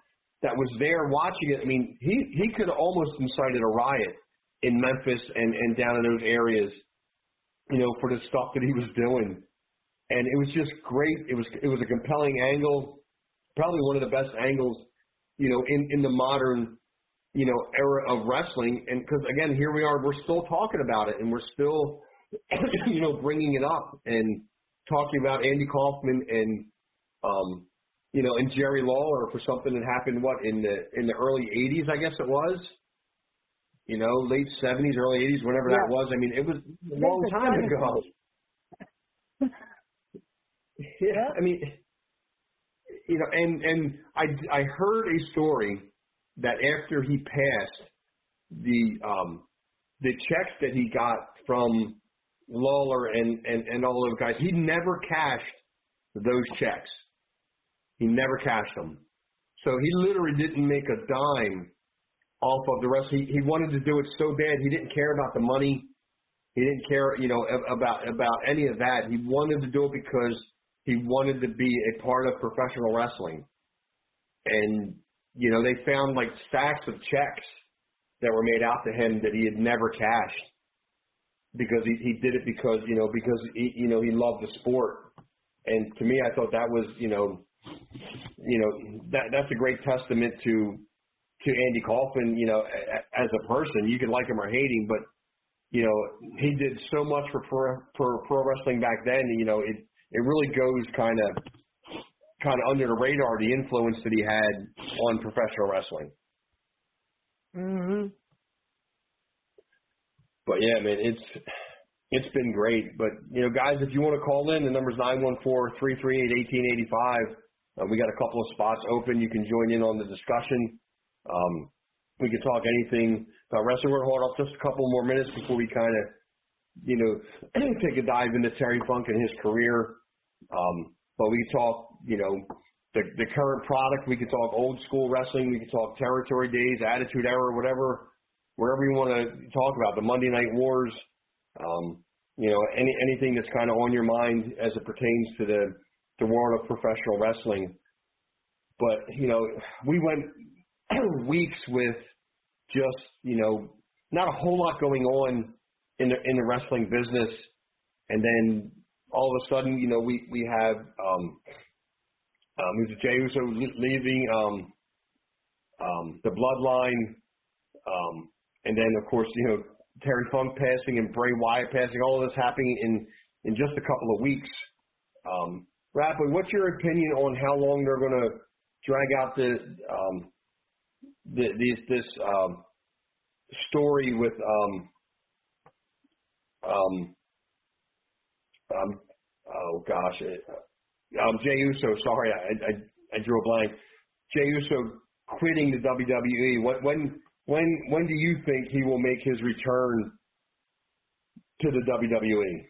that was there watching it, I mean, he, he could have almost incited a riot in Memphis and, and down in those areas, you know, for the stuff that he was doing. And it was just great. It was, it was a compelling angle, probably one of the best angles, you know, in, in the modern, you know, era of wrestling. And because again, here we are, we're still talking about it and we're still, [coughs] you know, bringing it up and talking about Andy Kaufman and, um, you know, and Jerry Lawler for something that happened what in the in the early '80s, I guess it was. You know, late '70s, early '80s, whenever that was. I mean, it was a long time ago. [laughs] yeah, I mean, you know, and and I I heard a story that after he passed, the um the checks that he got from Lawler and and and all those guys, he never cashed those checks. He never cashed them. So he literally didn't make a dime off of the rest. He he wanted to do it so bad. He didn't care about the money. He didn't care, you know, about about any of that. He wanted to do it because he wanted to be a part of professional wrestling. And you know, they found like stacks of checks that were made out to him that he had never cashed because he he did it because you know because he you know he loved the sport. And to me, I thought that was you know you know that that's a great testament to to Andy Kaufman. You know, as a person, you can like him or hate him, but you know he did so much for pro, for pro wrestling back then. You know, it it really goes kind of kind of under the radar the influence that he had on professional wrestling. Mm-hmm. But yeah, man, it's it's been great. But you know, guys, if you want to call in, the number's nine one four three three eight eighteen eighty five. Uh, we got a couple of spots open. You can join in on the discussion. Um, we can talk anything about wrestling. We're hold off just a couple more minutes before we kind of, you know, [clears throat] take a dive into Terry Funk and his career. Um, but we can talk, you know, the the current product. We can talk old school wrestling. We can talk territory days, attitude era, whatever, wherever you want to talk about the Monday Night Wars. Um, you know, any anything that's kind of on your mind as it pertains to the the world of professional wrestling. But you know, we went [clears throat] weeks with just you know not a whole lot going on in the in the wrestling business, and then all of a sudden, you know, we we have um, um, who's Jey Uso leaving um, um, the Bloodline. Um, and then of course, you know, Terry Funk passing and Bray Wyatt passing, all of this happening in in just a couple of weeks. Um, what's your opinion on how long they're going to drag out the um, the, these this um, story with um, um, um, oh gosh, it, um, Jey Uso. Sorry, I, I I drew a blank. Jey Uso quitting the WWE. When when when when do you think he will make his return to the WWE?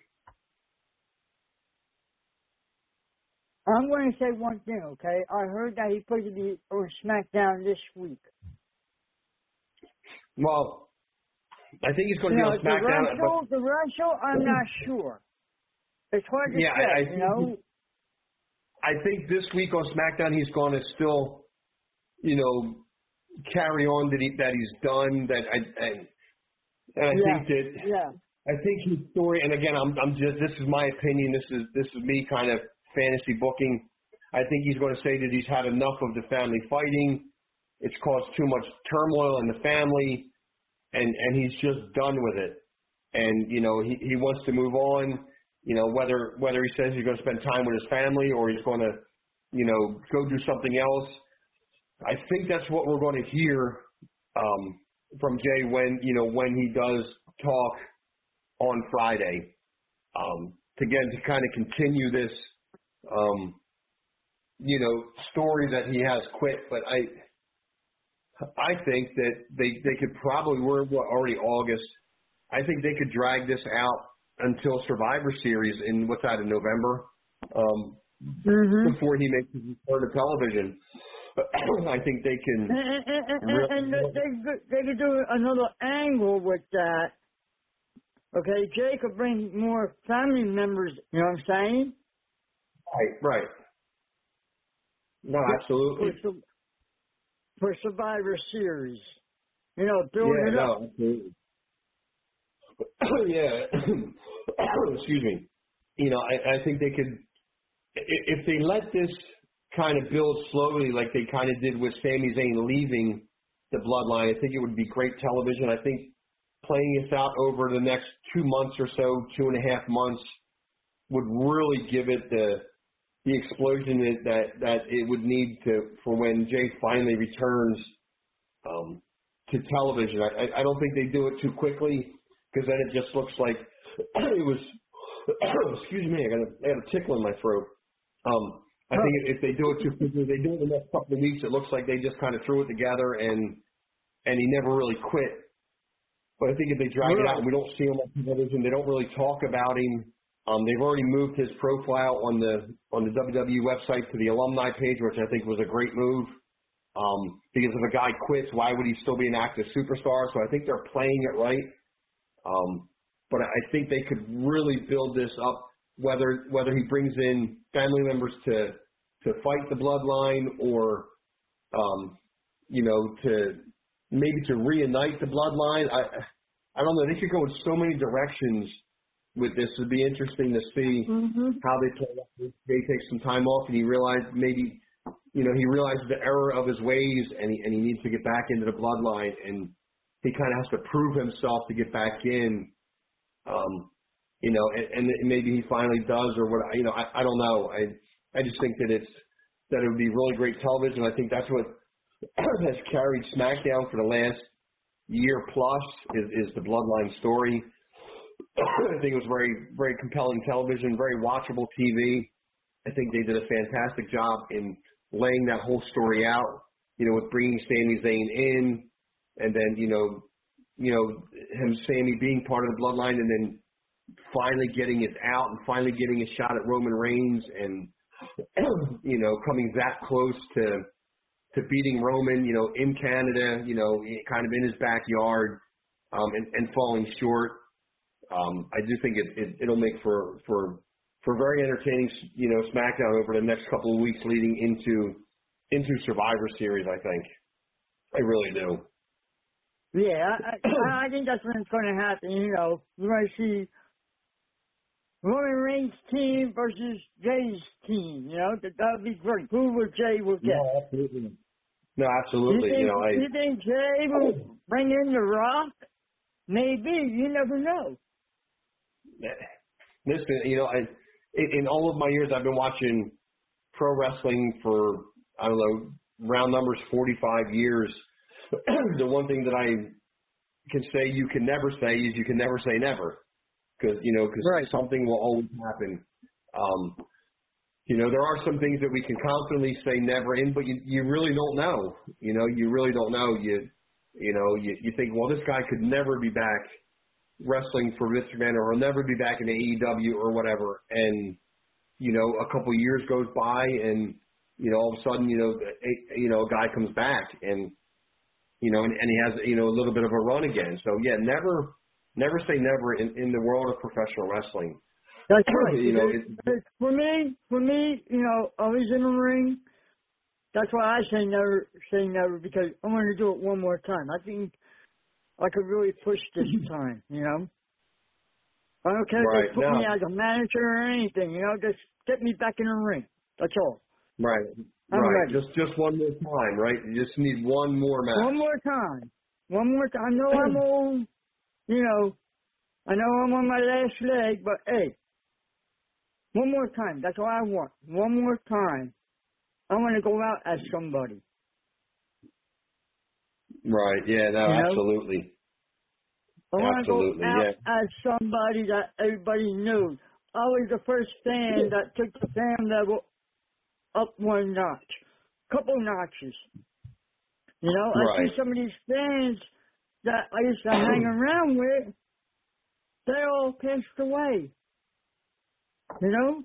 I'm going to say one thing, okay? I heard that he's supposed to be on SmackDown this week. Well, I think he's going to you be know, on SmackDown. The wrestle, the wrestle, I'm not sure. It's hard to Yeah, say, I- I you know? I think this week on SmackDown he's going to still, you know, carry on that he that he's done. That I and, and I Yeah, think that Yeah. I think his story. And again, I'm I'm just this is my opinion. This is this is me kind of fantasy booking. I think he's going to say that he's had enough of the family fighting. It's caused too much turmoil in the family, and and he's just done with it. And you know he he wants to move on. You know whether whether he says he's going to spend time with his family or he's going to, you know, go do something else. I think that's what we're going to hear um, from Jey when you know when he does talk on Friday. Um, to again to kind of continue this, um, you know, story that he has quit. But I, I think that they they could probably we're already August. I think they could drag this out until Survivor Series in what's that in November. Um, hmm before he makes his return to television. [clears throat] I think they can. And, and, and, and they, they could- they could do another angle with that. Okay, Jey could bring more family members. You know what I'm saying? Right, right. No, For, absolutely. Sur- for Survivor Series. You know, build Yeah, it up. no, absolutely. [coughs] yeah. [coughs] Excuse me. You know, I, I think they could, if they let this kind of build slowly, like they kind of did with Sami Zayn leaving the bloodline, I think it would be great television. I think playing this out over the next two months or so, two and a half months, would really give it the the explosion that that, that it would need to for when Jey finally returns um, to television. I, I- I don't think they do it too quickly because then it just looks like [clears throat] it was. [clears throat] excuse me, I got a, I got a tickle in my throat. Um, I think if they do it too quickly, they do it the next couple of weeks. It looks like they just kind of threw it together and and he never really quit. But I think if they drag it out and we don't see him on television, they don't really talk about him. Um, they've already moved his profile on the on the WWE website to the alumni page, which I think was a great move. Um, because if a guy quits, why would he still be an active superstar? So I think they're playing it right. Um, but I think they could really build this up, whether whether he brings in family members to to fight the bloodline or um, you know to maybe to reunite the bloodline. I I don't know. They could go in so many directions with this. It'd be interesting to see Mm-hmm. how they play out. They take some time off, and he realized maybe, you know, he realized the error of his ways, and he and he needs to get back into the bloodline, and he kind of has to prove himself to get back in. Um, you know, and, and maybe he finally does, or what? You know, I I don't know. I I just think that it's that it would be really great television. I think that's what [clears throat] has carried SmackDown for the last year plus is, is the Bloodline story. [clears throat] I think it was very, very compelling television, very watchable TV. I think they did a fantastic job in laying that whole story out. You know, with bringing Sami Zayn in, and then you know, you know him Sami being part of the Bloodline, and then finally getting it out, and finally getting a shot at Roman Reigns, and [clears throat] you know, coming that close to to beating Roman, you know, in Canada, you know, kind of in his backyard, um, and, and falling short. Um, I do think it, it it'll make for for for very entertaining, you know, SmackDown over the next couple of weeks leading into into Survivor Series. I think I really do. Yeah, I, [coughs] I, I think that's when it's going to happen. You know, we're going to see Roman Reigns' team versus Jey's team. You know, that that would be great. Who will Jey will get? No, absolutely. No, you absolutely. think, You know, I you think Jey will bring in The Rock? Maybe. You never know. Listen, you know, I, in, in all of my years, I've been watching pro wrestling for I don't know round numbers 45 years. [clears throat] the one thing that I can say you can never say is you can never say never because you know because Right. something will always happen. Um, you know, there are some things that we can confidently say never in, but you you really don't know. You know, you really don't know. You you know, you you think, well, this guy could never be back wrestling for Vince McMahon, or he'll never be back in AEW or whatever. And you know, a couple of years goes by, and you know, all of a sudden, you know, a, you know, a guy comes back, and you know, and, and he has you know a little bit of a run again. So yeah, never never say never in in the world of professional wrestling. That's right. You know, it- for me, for me, you know, always in the ring. That's why I say never, say never, because I want to do it one more time. I think I could really push this [laughs] time. You know, I don't care Right, if they put me as a manager or anything. You know, just get me back in the ring. That's all. Right. I'm right. ready. Just just one more time, right? You just need one more match. One more time. One more time. I know I'm [clears throat] old. You know, I know I'm on my last leg, but hey, one more time. That's all I want. One more time. I want to go out as somebody. Right. Yeah. No. You know? Absolutely. I want to go Absolutely, out yeah. as somebody that everybody knew. I was the first fan that took the fan level up one notch, couple notches. You know, I Right. see some of these fans that I used to hang [clears throat] around with. They all passed away. You know,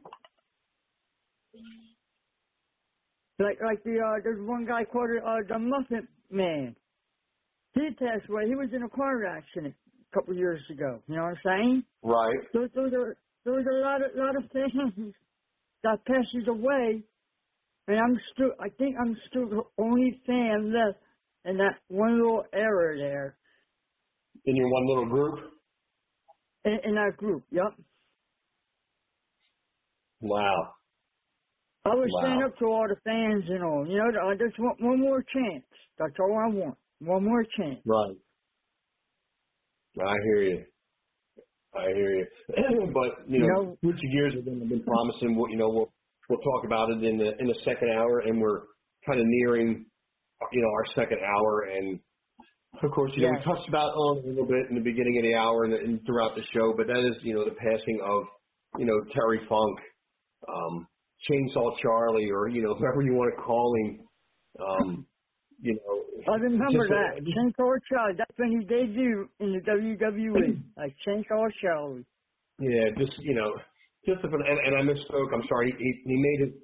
like like the uh, there's one guy called uh, the Muffin Man. He passed away. He was in a car accident a couple years ago. You know what I'm saying? Right. There, there, was a, there was a lot of lot of things [laughs] that passes away, and I'm still. I think I'm still the only fan left in that one little error there In your one little group. in, in that group. Yep. Wow. I would Wow. stand up to all the fans and all. You know, I just want one more chance. That's all I want. One more chance. Right. I hear you. I hear you. [clears throat] but you know, You know- Gears have been, been promising. You know, we'll we'll talk about it in the in the second hour, and we're kind of nearing, you know, our second hour. And of course, you know, Yeah. we touched about um, a little bit in the beginning of the hour and, and throughout the show, but that is, you know, the passing of, you know, Terry Funk, um, Chainsaw Charlie, or you know, whoever you want to call him. Um, you know, I remember just a- that. Chainsaw Charlie. That's when he debuted in the WWE. [clears throat] Like Chainsaw Charlie. Yeah, just you know, just if, and, and I misspoke. I'm sorry. He he made it.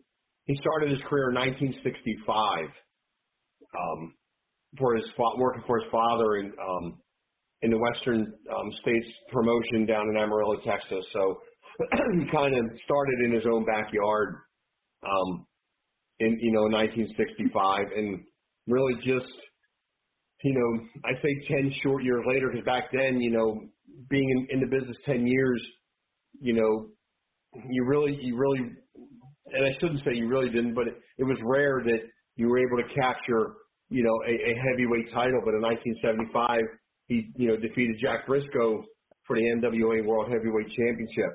He started his career in 1965, um, for his working for his father in um, in the Western um, States promotion down in Amarillo, Texas. So [clears throat] he kind of started in his own backyard, um, in you know 1965, and really just you know I say 10 short years later because back then you know being in, in the business 10 years, you know you really you really and I shouldn't say you really didn't, but it, it was rare that you were able to capture you know a, a heavyweight title. But in 1975, he you know defeated Jack Brisco for the NWA World Heavyweight Championship.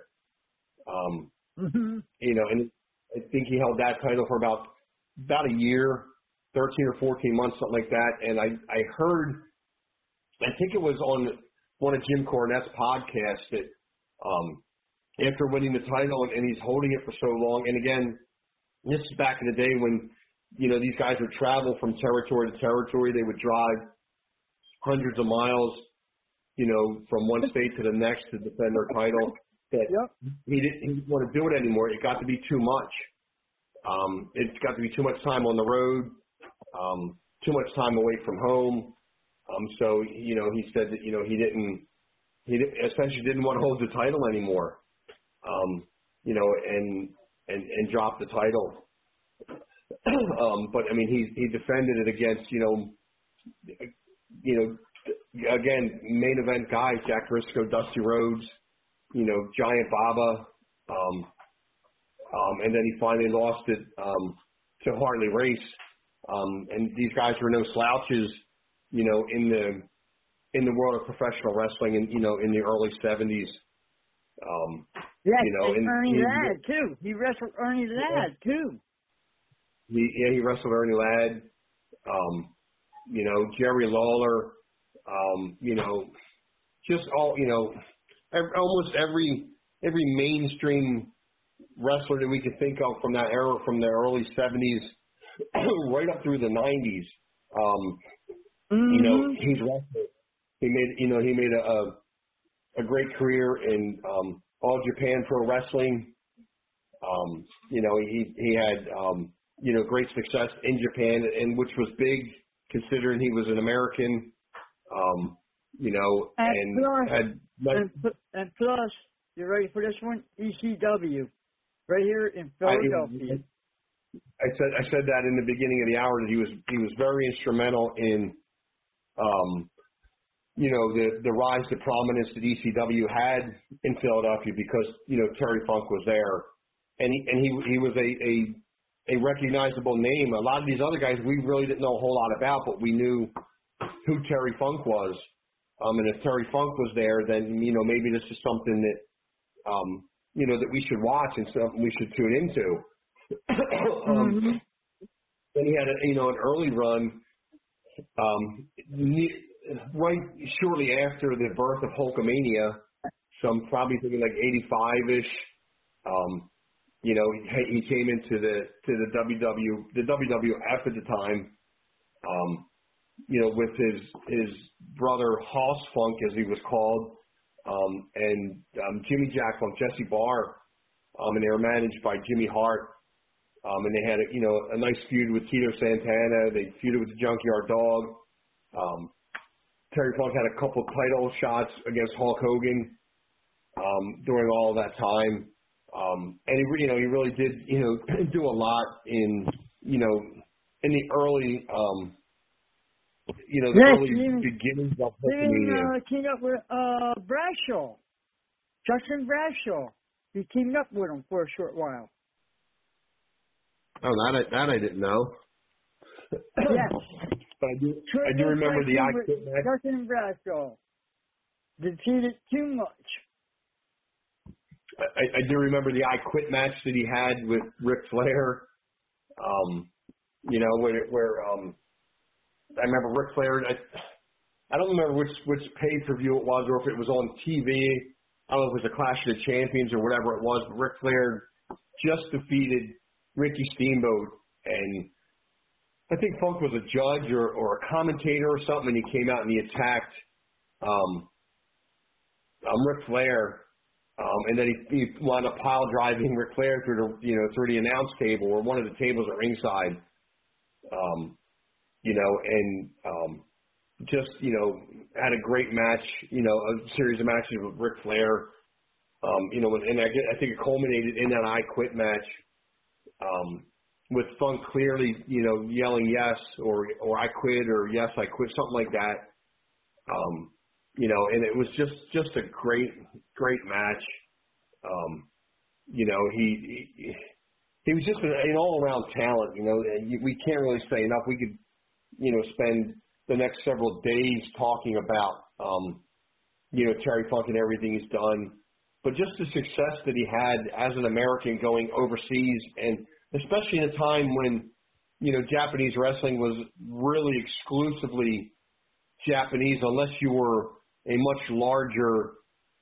Um, hmm you know, and I think he held that title for about about a year, 13 or 14 months, something like that. And I I heard, I think it was on one of Jim Cornette's podcasts that um, after winning the title and, and he's holding it for so long, and again, this is back in the day when you know these guys would travel from territory to territory. They would drive hundreds of miles, you know, from one state to the next to defend their title. That Yep. he didn't, he didn't want to do it anymore. It got to be too much. Um, it's got to be too much time on the road, um, too much time away from home. Um, so you know, he said that you know he didn't, he didn't, essentially didn't want to hold the title anymore. Um, you know, and and and drop the title. [clears throat] um, but I mean, he he defended it against you know, you know, again main event guys: Jack Brisco, Dusty Rhodes, you know, Giant Baba, um, um, and then he finally lost it um, to Harley Race. Um, and these guys were no slouches, you know, in the in the world of professional wrestling, and you know, in the early '70s. Um, Yes, you know, and Ernie he- Ladd too. He wrestled Ernie Ladd too. He yeah, he wrestled Ernie Ladd. Um, you know, Jerry Lawler. Um, you know, just all you know, ev almost every every mainstream wrestler that we could think of from that era, from the early '70s, [clears throat] right up through the '90s. Um, you know, Mhm. he's wrestled. He made you know he made a a, a great career in um, all Japan Pro Wrestling. Um, you know, he he had um, you know great success in Japan, and which was big considering he was an American. Um, you know, And and plus- had like, and, and plus, you ready for this one? ECW, right here in I- Philadelphia. I said I said that in the beginning of the hour that he was he was very instrumental in um you know the the rise to prominence that ECW had in Philadelphia because you know Terry Funk was there and he and he he was a a a recognizable name. A lot of these other guys we really didn't know a whole lot about, but we knew who Terry Funk was. Um and if Terry Funk was there then you know maybe this is something that um you know that we should watch and something we should tune into. [coughs] um, Mhm. then he had a you know an early run, um, ne- right shortly after the birth of Hulkamania. So I'm probably thinking like 85 ish. Um, you know, he, he came into the to the WW the WWF at the time. Um, you know, with his his brother Hoss Funk, as he was called, um, and um, Jimmy Jack Funk, Jesse Barr, um, and they were managed by Jimmy Hart. Um, and they had a, you know a nice feud with Tito Santana. They feuded with the Junkyard Dog. Um, Terry Funk had a couple title shots against Hulk Hogan um, during all that time. Um, and he, you know, he really did, you know, [clears throat] do a lot in, you know, in the early, um, you know, the Yes, early even- beginnings of Then Hulkamania. uh, teamed up with uh, Bradshaw, Justin Bradshaw. He teamed up with him for a short while. Oh, that I, that I didn't know. Yes. But I do, I do remember the I Quit match. Justin Bradshaw defeated too much. I, I do remember the I Quit match that he had with Ric Flair. Um, you know, where where um, I remember Ric Flair. I, I don't remember which which pay per view it was, or if it was on TV. I don't know if it was a Clash of the Champions or whatever it was. But Ric Flair just defeated Ricky Steamboat, and I think Funk was a judge or or a commentator or something, and he came out and he attacked um, um Ric Flair um, and then he, he wound up pile driving Ric Flair through the you know through the announce table or one of the tables at ringside. Um, you know, and um, just you know had a great match. You know, a series of matches with Ric Flair. Um, you know, and I, I think it culminated in that I Quit match. Um, with Funk clearly, you know, yelling yes or or I quit or yes I quit, something like that. Um, you know, and it was just just a great great match. Um, you know, he, he he was just an, all around talent. You know, we can't really say enough. We could, you know, spend the next several days talking about, um, you know, Terry Funk and everything he's done, but just the success that he had as an American going overseas, and especially in a time when, you know, Japanese wrestling was really exclusively Japanese, unless you were a much larger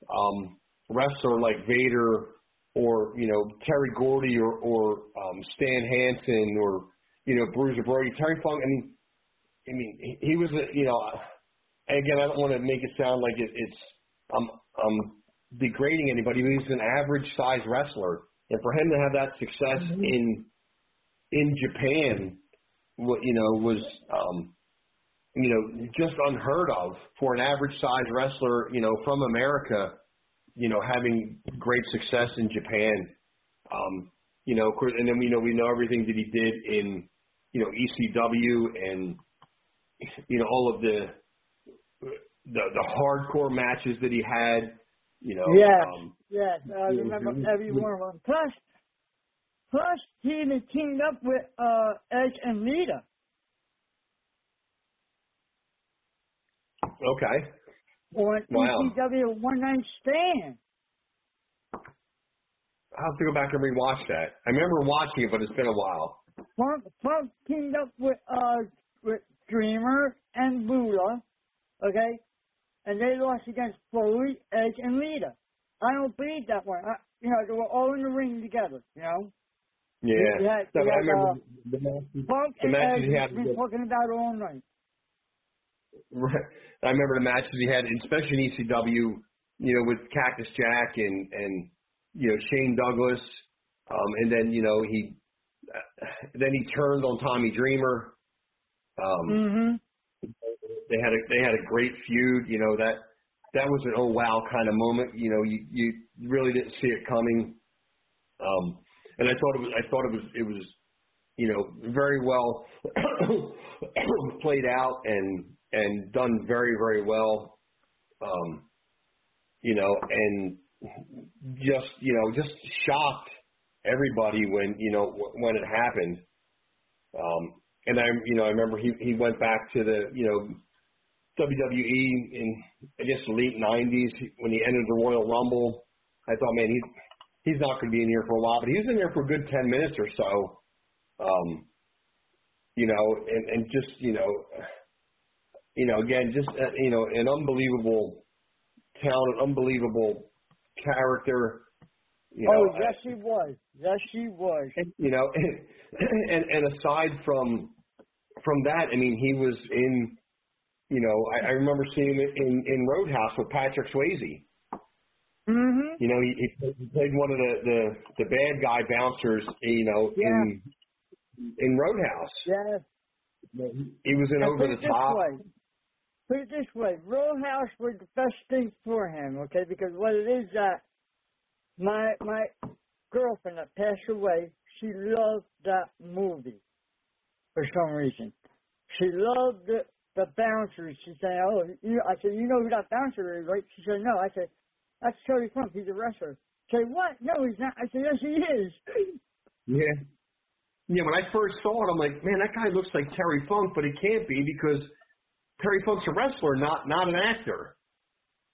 um, wrestler like Vader or you know Terry Gordy or, or um, Stan Hansen or you know Bruiser Brody. Terry Funk. I mean, I mean he, was a you know. Again, I don't want to make it sound like it, it's um um degrading anybody. He was an average size wrestler, and for him to have that success in in Japan, what you know was um you know, just unheard of for an average size wrestler, you know, from America, you know, having great success in Japan. Um, you know, of course, and then we know we know everything that he did in, you know, ECW and you know all of the the the hardcore matches that he had. You know, Yes. um, Yes, I remember every one of them. Plus, plus he even teamed up with uh, Edge and Lita. okay, on Wow. ECW One Night Stand. I'll have to go back and rewatch that. I remember watching it, but it's been a while. Punk, Punk teamed up with uh with Dreamer and Buddha, okay, and they lost against Foley, Edge, and Lita. I don't believe that one. I, you know, they were all in the ring together. You know, Yeah. Had- you but I remember uh, the matches. Punk The matches Edge he had been talking about all night. Right. I remember the matches he had, especially in ECW. You know, with Cactus Jack and and you know Shane Douglas, um, and then you know he uh, then he turned on Tommy Dreamer. Um, Mm-hmm. They had a they had a great feud. You know that that was an oh wow kind of moment. You know you you really didn't see it coming. Um, and I thought it was I thought it was it was you know very well [coughs] played out and and done very very well. Um, you know and just you know just shocked everybody when you know when it happened. Um, and I, you know, I remember he he went back to the, you know, WWE in I guess the late '90s when he entered the Royal Rumble. I thought, man, he's he's not going to be in here for a while, but he was in there for a good ten minutes or so. Um, you know, and and just you know, you know, again, just uh, you know, an unbelievable talent, unbelievable character. You know, oh yes, he was. Yes, he was. you know, [laughs] and and aside from from that, I mean, he was in, you know, I, I remember seeing him in in Roadhouse with Patrick Swayze. Mm-hmm. You know, he, he played- one of the the the bad guy bouncers. You know, in in Roadhouse. Yeah. He was in Now, Over put the it this Top. way. Put it this way, Roadhouse was the best thing for him, okay? Because what it is that my my girlfriend that passed away, she loved that movie for some reason. She loved the the bouncers. She said, "Oh, you," I said, "You know who that bouncer is, right?" She said, "No." I said, "That's Terry Funk. He's a wrestler." She said, "What? No, he's not." I said, "Yes, he is." [laughs] Yeah. Yeah, when I first saw it, I'm like, man, that guy looks like Terry Funk, but it can't be because Terry Funk's a wrestler, not not an actor.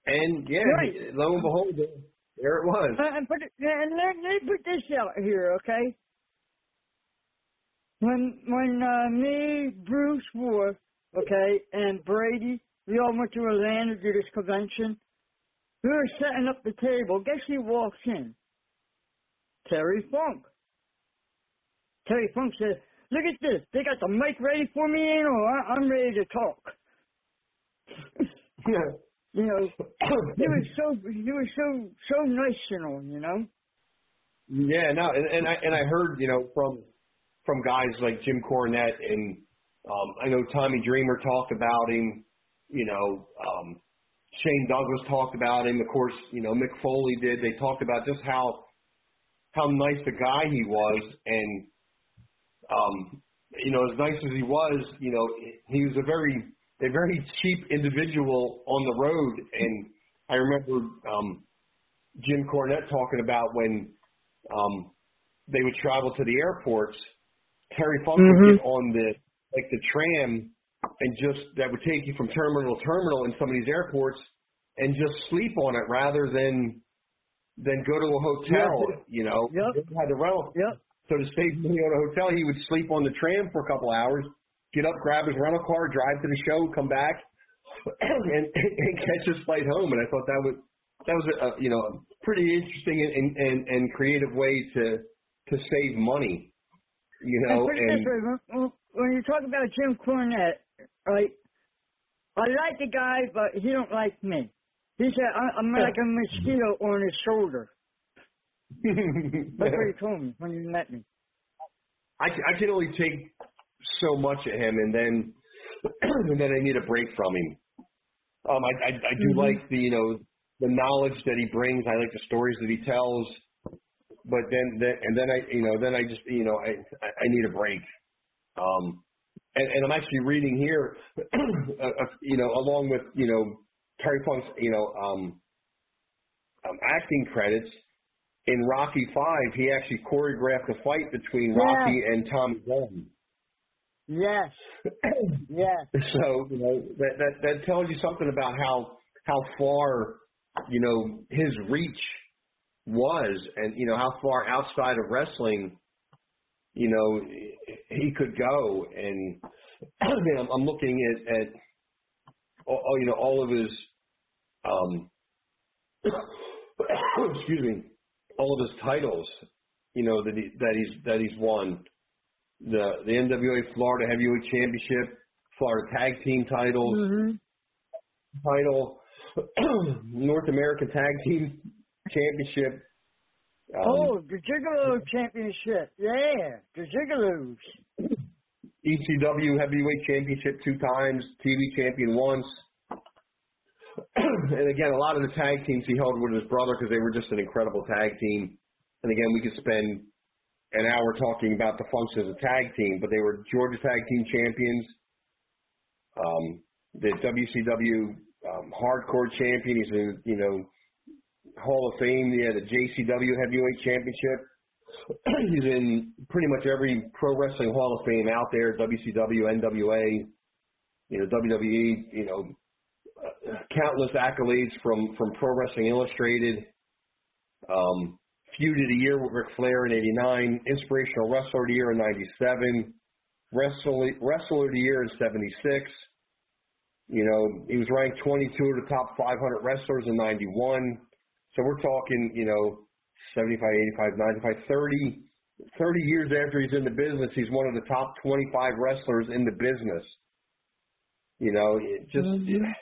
And yeah, Right. lo and behold, there it was. Uh, and put it, and let, me put this out here, okay? When when uh, me, Bruce Ward, okay, and Brady, we all went to Atlanta to this convention. We were setting up the table. Guess who walks in? Terry Funk. Terry Funk said, "Look at this. They got the mic ready for me, you know. I- I'm ready to talk." yeah. you know, [coughs] he was so he was so so nice, you know. You know. yeah, no, and, and I and I heard you know from from guys like Jim Cornette and um, I know Tommy Dreamer talked about him. You know, um, Shane Douglas talked about him. Of course, you know Mick Foley did. They talked about just how how nice a guy he was, and um, you know, as nice as he was, you know, he was a very a very cheap individual on the road. And I remember um, Jim Cornette talking about when um, they would travel to the airports. Terry Funk Mhm. would get on the like the tram and just that would take you from terminal to terminal in some of these airports and just sleep on it rather than than go to a hotel. Yep. You know, Yep. had to rental. Yep. So to save money on a hotel, he would sleep on the tram for a couple hours, get up, grab his rental car, drive to the show, come back, [clears throat] and, and catch his flight home. And I thought that was that was a, a you know a pretty interesting and, and and creative way to to save money. You know, and and when, when you talk about Jim Cornette, right? I like the guy, but he don't like me. He said I, I'm like a [laughs] mosquito on his shoulder. That's what he told me when you met me. I I can only take so much of him, and then [clears throat] and then I need a break from him. Um, I I, I do Mhm. like the you know the knowledge that he brings. I like the stories that he tells. But then, then and then I you know then I just you know I I need a break. Um, and, and I'm actually reading here, [clears throat] uh, uh, you know, along with you know Terry Funk's you know um, um acting credits. In Rocky Five, he actually choreographed a fight between Yeah. Rocky and Tommy Gunn. Yes, [clears throat] yes. So you know that that that tells you something about how how far you know his reach was, and you know how far outside of wrestling, you know, he could go. And [clears throat] I mean, I'm, I'm looking at, at all, you know all of his um [coughs] excuse me all of his titles you know that he that he's that he's won. The the NWA Florida Heavyweight Championship, Florida Tag Team titles, hmm title, [clears throat] North American Tag Team Championship. Um, oh, the Gigolo Championship. Yeah, the Gigolos. ECW Heavyweight Championship two times, TV Champion once. [clears throat] and again, a lot of the tag teams he held with his brother because they were just an incredible tag team. And again, we could spend an hour talking about the functions of a tag team, but they were Georgia Tag Team Champions, um, the WCW um, Hardcore Champion. He's in, you know, Hall of Fame. Yeah, the JCW Heavyweight Championship. [clears throat] He's in pretty much every pro wrestling Hall of Fame out there. WCW, NWA, you know, WWE. You know, uh, countless accolades from from Pro Wrestling Illustrated. Um, feud of the year with Ric Flair in '89, inspirational wrestler of the year in '97, wrestler wrestler of the year in '76. You know, he was ranked 22 of the top 500 wrestlers in '91. So we're talking, you know, 75, 85, 95, 30, 30 years after he's in the business, he's one of the top 25 wrestlers in the business. You know, it just Mhm.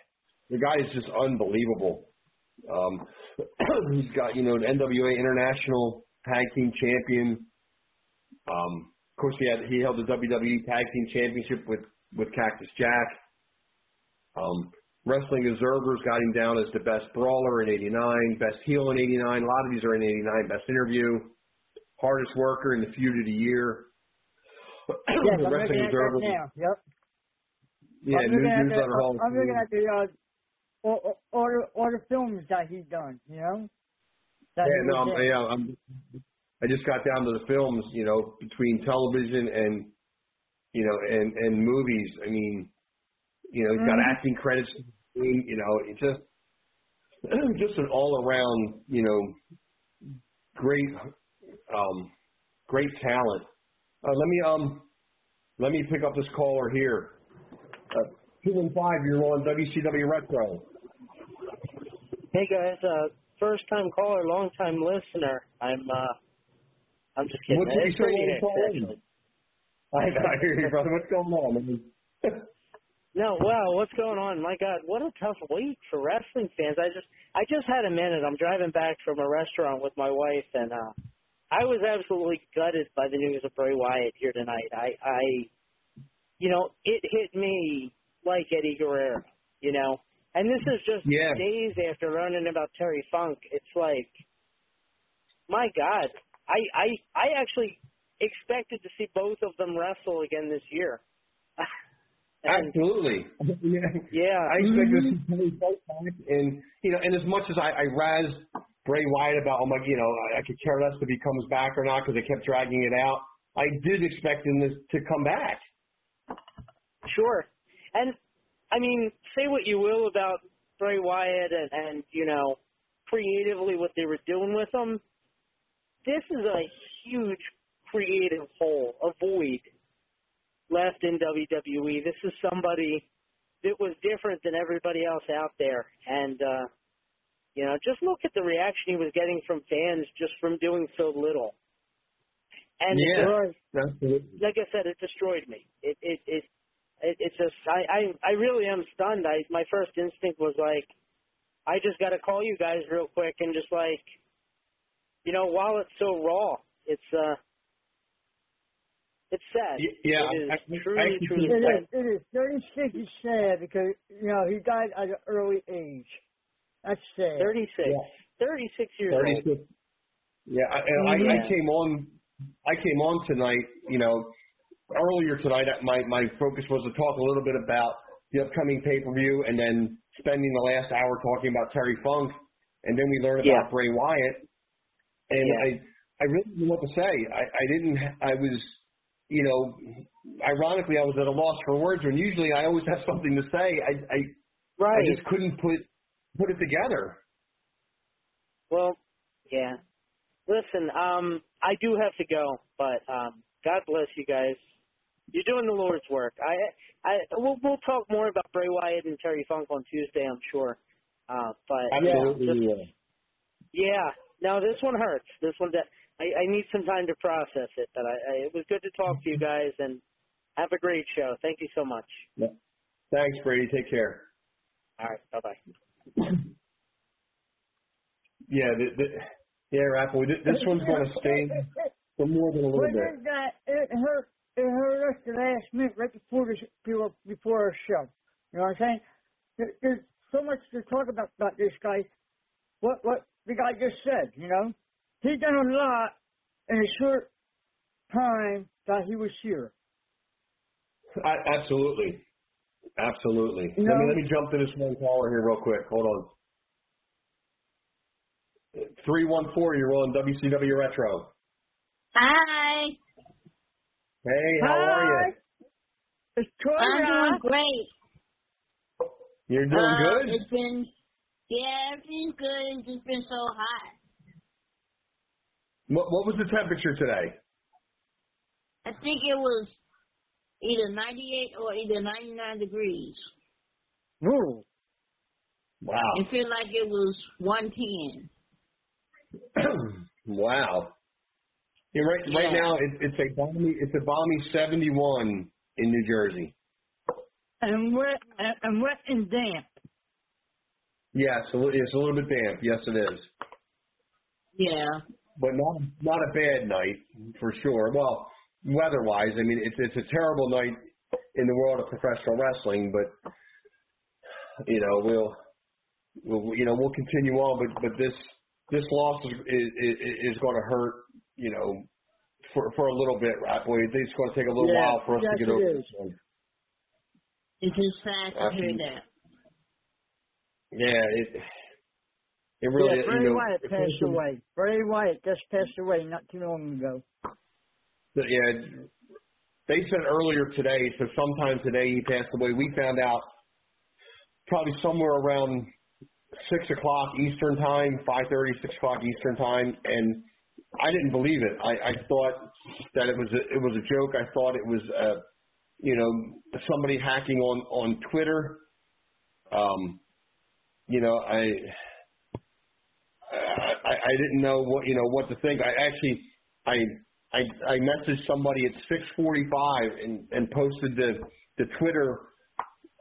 the guy is just unbelievable. Um, [clears throat] he's got, you know, an NWA International Tag Team Champion. Um, of course, he had he held the WWE Tag Team Championship with with Cactus Jack. Um, Wrestling Observers got him down as the best brawler in '89, best heel in '89. A lot of these are in '89. Best interview, hardest worker in the feud of the year. Yes, the I'm Wrestling looking Observer, now. Yep. yeah, I'm News at the, Hall. I'm looking at the uh, all, all, all the films that he's done. You know. That Yeah, no, I'm, yeah, I'm, I just got down to the films, you know, between television and, you know, and and movies. I mean, you know, he's got Mhm. acting credits. You know, it's just [clears throat] just an all around, you know, great, um, great talent. Uh, let me um, let me pick up this caller here. Uh, two and five, you're on WCW Retro. Hey guys, uh, first time caller, long time listener. I'm uh, I'm just kidding. What's took you It's so pretty long to Hicks, call in? I, I hear you, brother. What's going on? [laughs] No, wow, what's going on? My God, what a tough week for wrestling fans. I just I just had a minute. I'm driving back from a restaurant with my wife, and uh, I was absolutely gutted by the news of Bray Wyatt here tonight. I I, you know, it hit me like Eddie Guerrero. You know, and this is just Yeah. days after learning about Terry Funk. It's like, my God, I I I actually expected to see both of them wrestle again this year. [laughs] and Absolutely. [laughs] yeah. yeah, I expect to see Tony Funk back, and you know, and as much as I, I razzed Bray Wyatt about, oh my, you know, I, I could care less if he comes back or not because they kept dragging it out. I did expect him to, to come back. Sure. And I mean, say what you will about Bray Wyatt and, and you know, creatively what they were doing with him. This is a huge creative hole, a void left in WWE. This is somebody that was different than everybody else out there. And uh you know, just look at the reaction he was getting from fans just from doing so little. And Yeah. Absolutely. like I said, it destroyed me. It it it, it it's just I, I I really am stunned. I my first instinct was like, I just got to call you guys real quick and just like, you know, while it's so raw, it's uh, it's sad. Yeah, it is I- I- truly I- truly It sad. is. It is. Thirty-six is sad because you know he died at an early age. That's sad. Thirty six. Yeah. Thirty six years old. 36. Yeah, I, and I, I came on. I came on tonight. You know, earlier tonight. My my focus was to talk a little bit about the upcoming pay per view, and then spending the last hour talking about Terry Funk, and then we learn about Yeah. Bray Wyatt. And Yeah. I I really didn't know what to say. I, I didn't. I was, you know, ironically, I was at a loss for words. When usually I always have something to say. I I, I just couldn't put put it together. Well, yeah. Listen, um, I do have to go, but um, God bless you guys. You're doing the Lord's work. I, I, we'll, we'll talk more about Bray Wyatt and Terry Funk on Tuesday, I'm sure. Uh, but Absolutely. yeah, just, yeah. No, this one hurts. This one that I, I need some time to process it. But I, I, it was good to talk to you guys, and have a great show. Thank you so much. Thanks, Brady. Take care. All right. Bye bye. Yeah, the, the, yeah, Rapple. This one's going to stay for more than a little But bit. it, got, it hurt. It hurt us the last minute, right before the before, before our show. You know what I'm saying? There, there's so much to talk about about this guy. What what the guy just said. You know, he done a lot in a short time that he was here. I, absolutely, absolutely. You let me let me jump to this one caller here real quick. Hold on. Three one four. You're on WCW Retro. Hi. Hey, how are you? It's I'm doing great. You're doing Uh, good. It's been, yeah, everything's good. It's just been so hot. What, what was the temperature today? I think it was either 98 or either 99 degrees. Whoa. Wow. It felt like it was 110. [clears throat] wow. Yeah, right right Yeah. now it, it's a balmy it's a balmy 71 in New Jersey. And wet and, and wet and damp. Yes, a li- it's a little bit damp. Yes, it is, Yeah. But not not a bad night for sure. Well, weather-wise, I mean it's it's a terrible night in the world of professional wrestling, but you know we'll we'll you know we'll continue on. But but this this loss is is, is going to hurt. You know. For, for a little bit, right, boy. It's going to take a little Yeah, while for us yes, to get it over is. this one. It's just sad to hear that. Yeah, it it really yeah, Bray you know, Wyatt passed also- away. Bray Wyatt just passed away not too long ago. Yeah, they said earlier today, so sometime today he passed away. We found out probably somewhere around six o'clock Eastern time, five thirty, six o'clock Eastern time, and I didn't believe it. I, I thought that it was a, it was a joke. I thought it was uh, you know somebody hacking on on Twitter. Um, you know, I I, didn't know what you know what to think. I actually I I I messaged somebody at 6:45 and and posted the the Twitter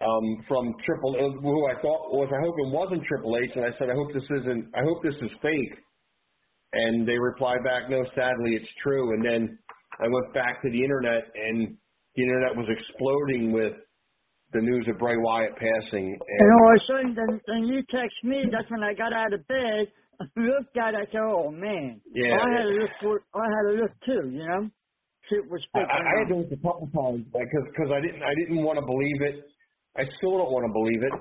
um from Triple who I thought was I hope it wasn't Triple H and I said I hope this isn't I hope this is fake. And they replied back, no, sadly it's true. And then I went back to the internet and the internet was exploding with the news of Bray Wyatt passing. And And all of a sudden, then, then you text me. That's when I got out of bed. Looked at it. "Oh man." Yeah. I had to look for. I had to look too. You know. See it was I. I I had to look a couple times because because I didn't I didn't want to believe it. I still don't want to believe it.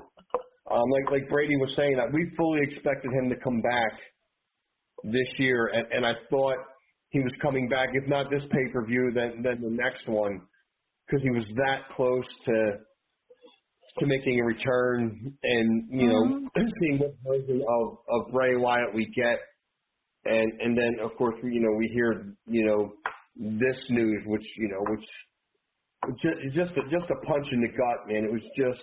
Um, like like Brady was saying, that we fully expected him to come back this year, and, and I thought he was coming back. If not this pay per view, then then the next one, because he was that close to to making a return, and you know [clears throat] seeing what version of of Bray Wyatt we get, and and then of course you know we hear you know this news, which you know, which just just a, just a punch in the gut, man. It was just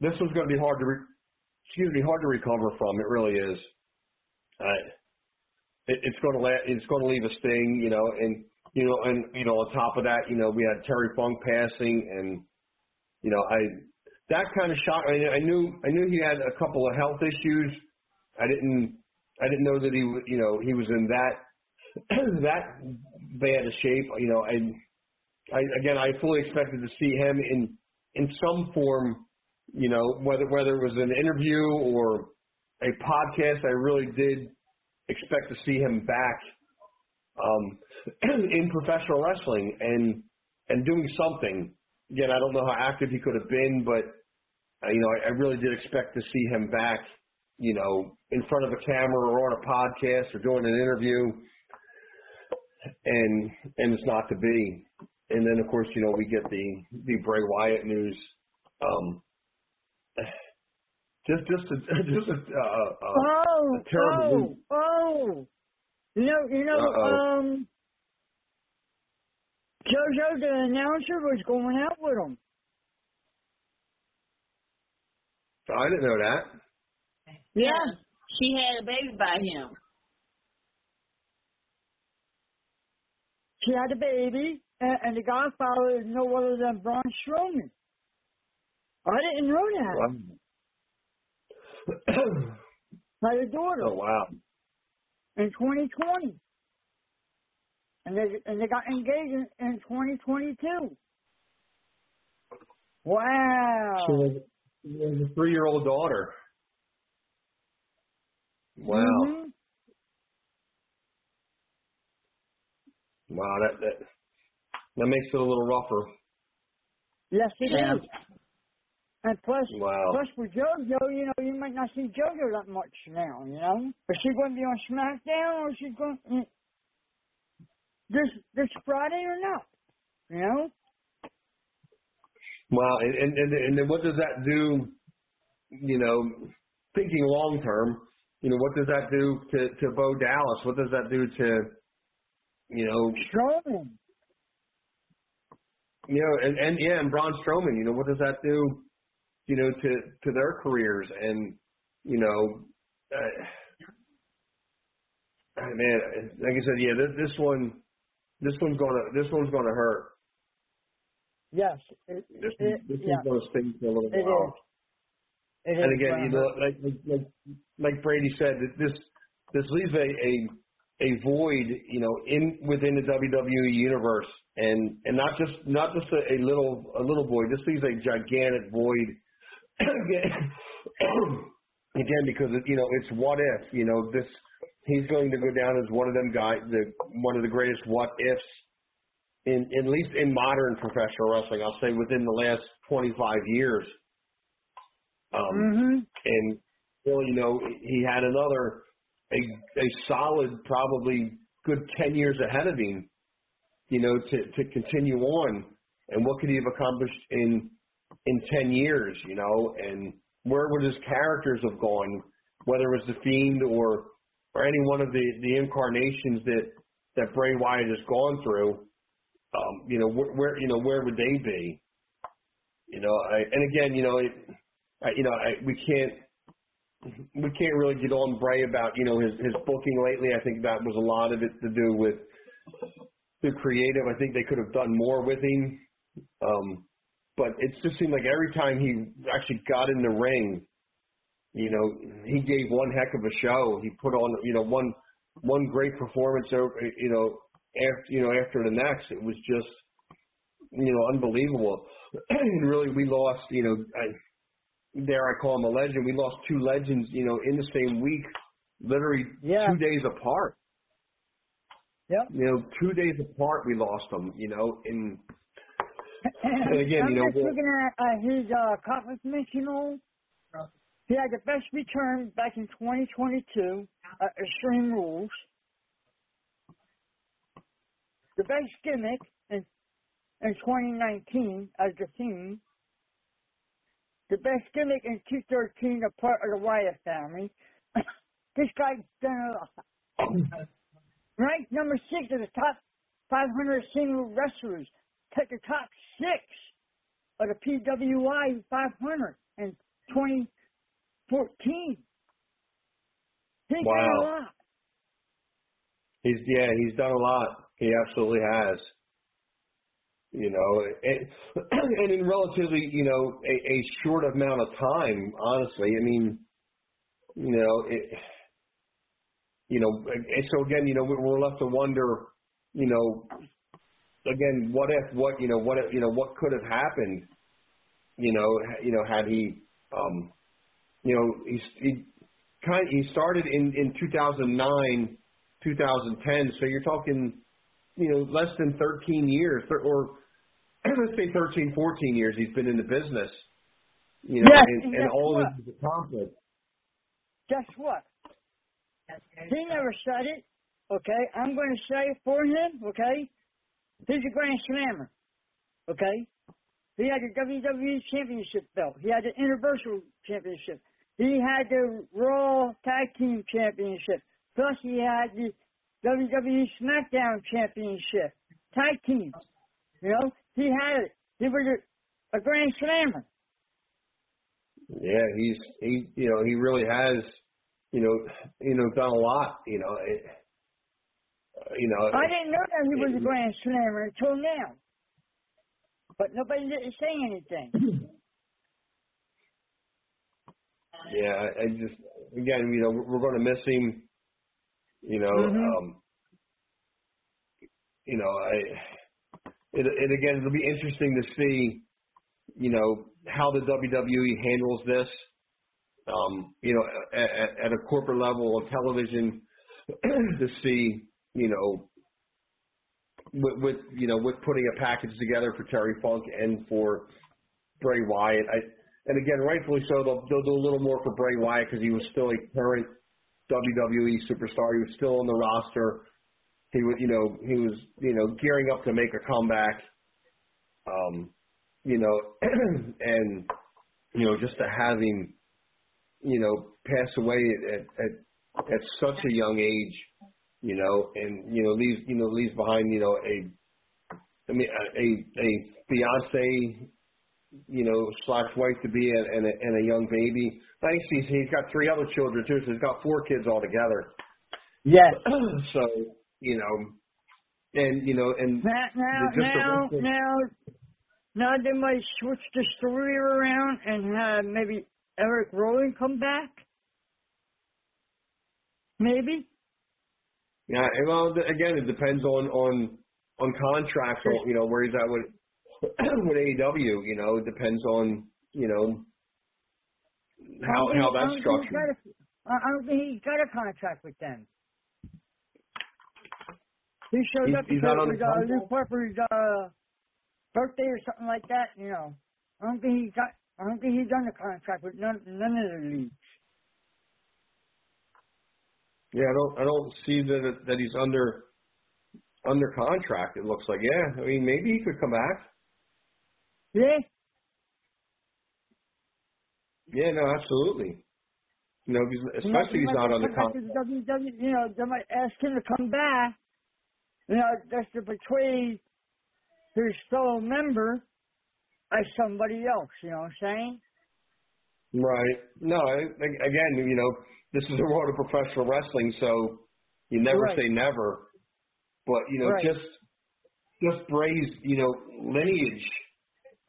this was going to be hard to re- excuse me hard to recover from. It really is. Uh, it, it's going to la- it's going to leave a sting, you know, and you know, and you know, on top of that, you know, we had Terry Funk passing, and you know, I that kind of shocked. I, I knew I knew he had a couple of health issues. I didn't I didn't know that he w- you know he was in that [clears throat] that bad a shape. You know, I, I again, I fully expected to see him in in some form. You know, whether whether it was an interview or a podcast, I really did expect to see him back um, [clears throat] in professional wrestling and and doing something. Again, I don't know how active he could have been, but uh, you know, I, I really did expect to see him back. You know, in front of a camera or on a podcast or doing an interview and and it's not to be. And then of course, you know, we get the the Bray Wyatt news. Um, Just, just, a, [laughs] just a, uh, uh, oh, a terrible. oh, oh. You know, you know, Uh-oh. um, JoJo, the announcer, was going out with him. I didn't know that. Yeah. She had a baby by him. She had a baby, and, and the Godfather is no other than Braun Strowman. I didn't know that. Wow. Had a daughter oh wow. in 2020, and they and they got engaged in, in 2022. Wow. She has, she has a three-year-old daughter. Wow. Mhm. Wow. That that that makes it a little rougher. Yes, it is. Yeah. And plus, Wow. plus with JoJo, you know, you might not see JoJo that much now, you know. Is she going to be on SmackDown or is she going mm, this this Friday or not? You know. Wow. And and and, and then what does that do? You know, thinking long term. You know, what does that do to to Bo Dallas? What does that do to you know Strowman. you know and and yeah and Braun Strowman? You know, what does that do? You know, to to their careers and you know. Uh, uh, man, like I said, yeah, this, this one, this one's gonna, this one's gonna hurt. Yes. It, This, it, this yeah, one's gonna sting for a little it while. is. It And is again, you know, like like like, Brady said, this this leaves a, a a void, you know, in within the WWE universe, and and not just not just a, a little a little void. This leaves a gigantic void. [coughs] [coughs] again, because it, you know it's what if, you know, this he's going to go down as one of them guys, the one of the greatest what ifs in at least in modern professional wrestling. I'll say within the last 25 years. Um, Mhm. and Bill, you know, he had another a a solid, probably good ten years ahead of him, you know, to to continue on. And what could he have accomplished in in ten years, you know? And where would his characters have gone, whether it was the Fiend or or any one of the the incarnations that that Bray Wyatt has gone through? Um, you know, where, where you know where would they be? You know, I, and again, you know, it, I, you know, I, we can't we can't really get on Bray about you know his his booking lately. I think that was a lot of it to do with the creative. I think they could have done more with him. Um, but it just seemed like every time he actually got in the ring, you know, he gave one heck of a show. He put on you know one one great performance you know after you know after the next. It was just you know unbelievable. and [clears throat] really, we lost you know. I, dare I call him a legend? We lost two legends, you know, in the same week, literally Yeah. two days apart. Yep. You know, two days apart we lost them. You know, and [clears throat] And again, I'm you know, just looking at uh, his uh, confirmational. He had the best return back in 2022 at uh, Extreme Rules. The best gimmick in, in 2019 as the Fiend. The best gimmick in 2013, a part of the Wyatt family. [coughs] this guy's done a lot. [coughs] Ranked number six of the top 500 single wrestlers. Take the top six of the PWI 500 in 2014. He's done a lot. he's yeah, he's done a lot. He absolutely has. You know, and, [clears throat] and in relatively, you know, a, a short amount of time. Honestly, I mean, you know, it, you know, and so again, you know, we're left to wonder, you know, again, what if, what, you know, what, if, you know, what could have happened, you know, you know, had he, um, you know, he, he kind, he started in in 2009, 2010. So you're talking, you know, less than 13 years, or- [clears throat] let's say 13, 14 years. He's been in the business, you know, Yes, and, and and all what? of his accomplished. Guess what? He never said it. Okay, I'm going to say it for him. Okay, he's a Grand Slammer. Okay, he had the WWE Championship belt. He had the Universal Championship. He had the Raw Tag Team Championship. Plus, he had the WWE SmackDown Championship. Tag teams. You know, he had it. He was a, a Grand Slammer. Yeah, he's he you know he really has you know you know done a lot. You know, it, uh, you know. I didn't know that he was a Grand Slammer until now. But nobody didn't say anything. [laughs] Yeah, I, I just again, you know, we're going to miss him. You know, Mhm. um, you know, I it, it again, it'll be interesting to see, you know, how the WWE handles this. Um, you know, at, at a corporate level of television, [clears throat] to see, you know, with, with you know, with putting a package together for Terry Funk and for Bray Wyatt. I, and again, rightfully so, they'll, they'll do a little more for Bray Wyatt because he was still a current WWE superstar. He was still on the roster. He was, you know, he was, you know, gearing up to make a comeback. Um, you know, [clears throat] and you know, just to have him, you know, pass away at at at such a young age, you know, and you know leaves you know leaves behind you know a I mean a a, a fiance, you know slash wife to be and, and a and a young baby. Thanks, he's he's got three other children too, so he's got four kids altogether. Yes. [clears throat] so you know, and you know, and Now, now, the now, now, now they might switch the story around and have maybe Eric Rowan come back. Maybe. Yeah, well, again, it depends on on on contracts. You know, where he's at with [clears throat] with AEW. You know, it depends on you know how how that's don't think he's structured. a- I don't think he's got a contract with them. He showed He's- up he's not on was uh. Luke Harper's uh, birthday or something like that. You know, I don't think he got. I don't think he's done a contract with none none of the leagues. Yeah, I don't I don't see that that he's under under contract. It looks like yeah. I mean, maybe he could come back. Yeah. Yeah, no, absolutely. You know, he's, He might- especially he he's not back to contract. the WWE, you know, they might ask him to come back. You know, just to betray his fellow member as somebody else. You know what I'm saying? Right. No, I, again, you know, this is a world of professional wrestling, so you never Right. say never. But you know, Right. just just Bray's, you know, lineage,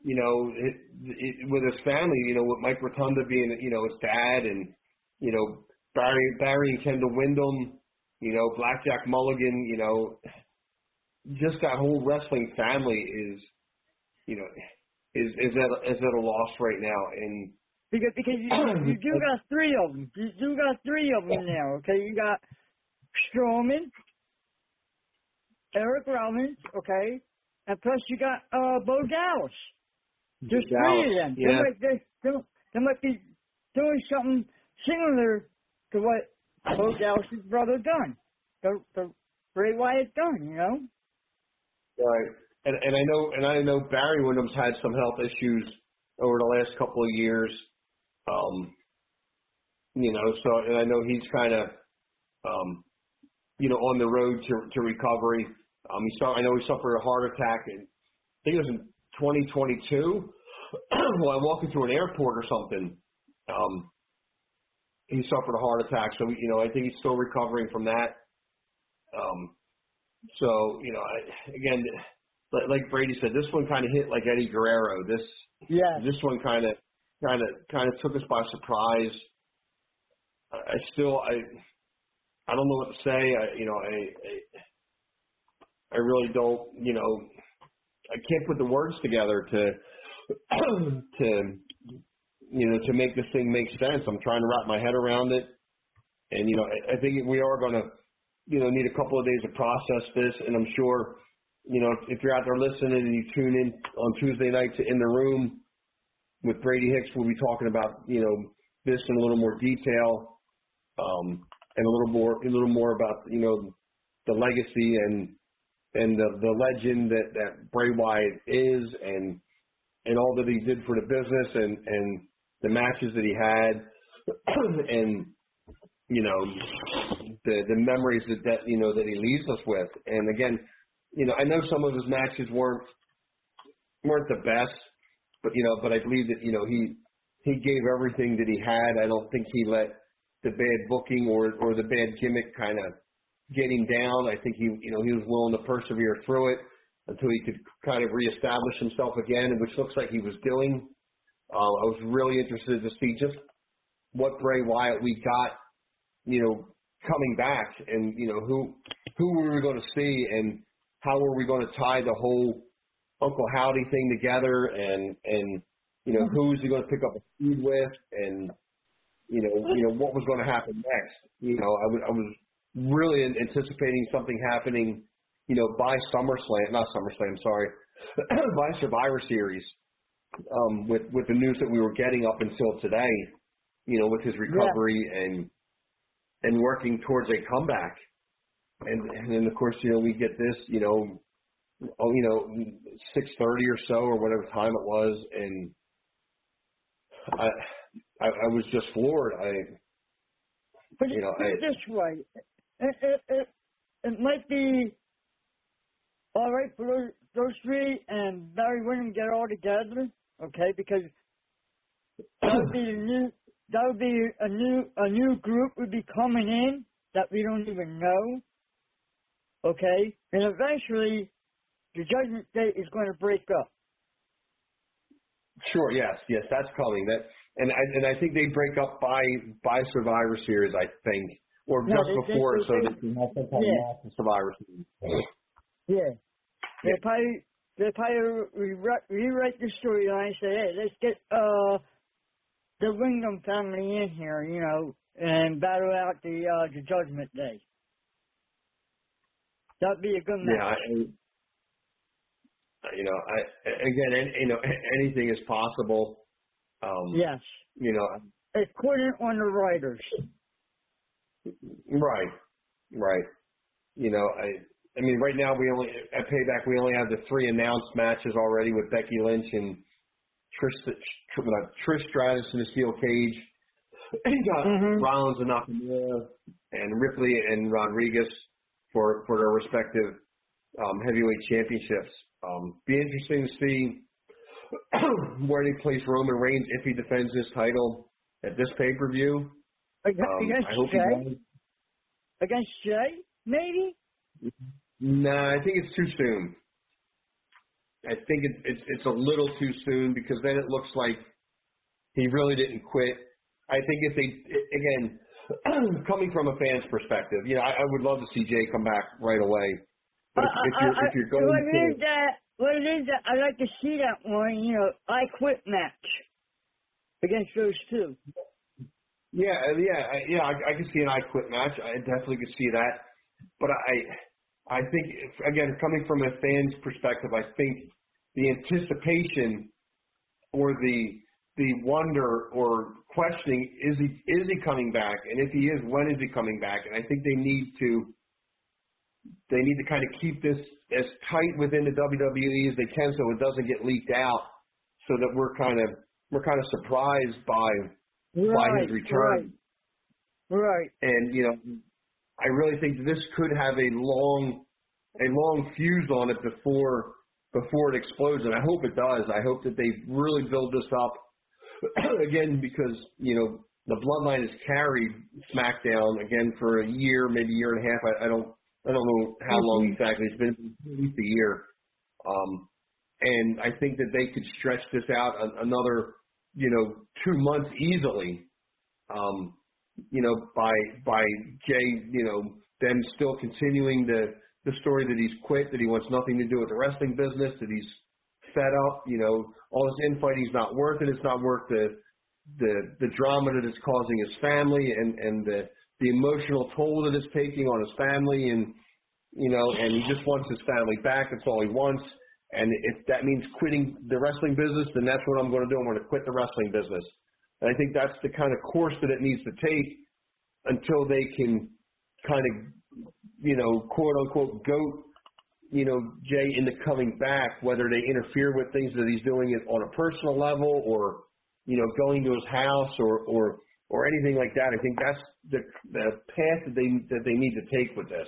you know, it, it, with his family, you know, with Mike Rotunda being, you know, his dad, and you know, Barry Barry and Kendall Windham, you know, Blackjack Mulligan, you know, just that whole wrestling family is, you know, is is at is at a loss right now, and Because because you, you do [coughs] got three of them. You do got three of them now. Okay, you got Strowman, Eric Rollins. Okay, and plus you got uh Bo Dallas. There's three of them. They Yeah. might they, they, they might be doing something similar to what Bo Dallas's brother done. The the Bray Wyatt done. You know. Right. And and I know and I know Barry Windham's had some health issues over the last couple of years. Um you know, so and I know he's kind of um you know on the road to to recovery. Um he saw I know he suffered a heart attack in I think it was in 2022 [clears throat] while I'm walking through an airport or something. Um he suffered a heart attack, so you know I think he's still recovering from that. Um so, you know, I, again, like, like Brady said, this one kind of hit like Eddie Guerrero. This Yeah. this one kind of kind of kind of took us by surprise. I, I still I I don't know what to say. I you know I, I I really don't you know I can't put the words together to [clears throat] to you know to make this thing make sense. I'm trying to wrap my head around it, and you know I, I think we are going to you know need a couple of days to process this, and I'm sure you know if, you're out there listening and you tune in on Tuesday night to In the Room with Brady Hicks, we'll be talking about you know this in a little more detail, um, and a little more a little more about you know the legacy and and the the legend that that Bray Wyatt is and and all that he did for the business and and the matches that he had [clears throat] and you know the the memories that that you know that he leaves us with. And again, you know, I know some of his matches weren't weren't the best, but you know, but I believe that you know he he gave everything that he had. I don't think he let the bad booking or or the bad gimmick kind of get him down. I think he you know he was willing to persevere through it until he could kind of reestablish himself again, which looks like he was doing. Uh, I was really interested to see just what Bray Wyatt we got, you know, coming back, and you know who who were we going to see, and how were we going to tie the whole Uncle Howdy thing together, and and you know who's he going to pick up a feud with, and you know you know what was going to happen next. You know, I was I was really anticipating something happening, you know, by SummerSlam, not SummerSlam, sorry, [clears throat] by Survivor Series, um, with with the news that we were getting up until today, you know, with his recovery yeah. and and working towards a comeback. And and then of course, you know, we get this, you know, oh, you know, six thirty or so or whatever time it was, and I, I I was just floored. I but you know, I, this way, it, it, it, might be all right for those, those three and Barry Windham get all together, okay? Because that would be a new that would be a new a new group would be coming in that we don't even know, okay? And eventually, the Judgment Day is going to break up. Sure. Yes. Yes. That's coming. That and I and I think they break up by by Survivor Series. I think or no, just they, before, they, so they, that you have some kind yeah. of Survivor Series. Yeah. They Yeah. probably they probably rewrite, rewrite the storyline. And say, hey, let's get uh the Windham family in here, you know, and battle out the uh the Judgment Day. That'd be a good Yeah. I, you know, I again, you know, anything is possible. Um, Yes. You know, it's According on the writers. Right, right. You know, I. I mean, right now we only at Payback we only have the three announced matches already with Becky Lynch and Trish Tr- uh, Trish Stratus in a steel cage. You got Mhm. Rollins and Nakamura and Ripley and Rodriguez for for their respective um, heavyweight championships. Um, be interesting to see [clears throat] where they place Roman Reigns if he defends his title at this pay per view. Ag- Um, against Jey? Against Jey? Maybe? Nah, I think it's too soon. I think it, it's it's a little too soon because then it looks like he really didn't quit. I think if they again, [clears throat] coming from a fan's perspective, you know, I, I would love to see Jey come back right away. But if, if you're if you're going what to is that what it is that I like to see that one, you know, I quit match against those two. Yeah, uh, yeah, yeah. I, I can see an I quit match. I definitely could see that. But I, I think again, coming from a fan's perspective, I think the anticipation or the the wonder or questioning is he is he coming back, and if he is, when is he coming back? And I think they need to they need to kind of keep this as tight within the WWE as they can, so it doesn't get leaked out, so that we're kind of we're kind of surprised by by his return. right, right. And you know, I really think this could have a long a long fuse on it before before it explodes, and I hope it does. I hope that they really build this up [clears throat] again because you know the bloodline has carried SmackDown again for a year, maybe a year and a half. I, I don't I don't know how long exactly it's been, at least a year. Um, and I think that they could stretch this out another you know two months easily. Um, you know, by by Jey, you know, them still continuing the the story that he's quit, that he wants nothing to do with the wrestling business, that he's fed up, you know, all this infighting's not worth it. It's not worth the the the drama that it's causing his family and and the the emotional toll that it's taking on his family and you know, and he just wants his family back. That's all he wants. And if that means quitting the wrestling business, then that's what I'm going to do. I'm going to quit the wrestling business. And I think that's the kind of course that it needs to take until they can kind of, you know, quote unquote, goat, you know, Jey into coming back, whether they interfere with things that he's doing it on a personal level or, you know, going to his house or, or or anything like that. I think that's the the path that they that they need to take with this.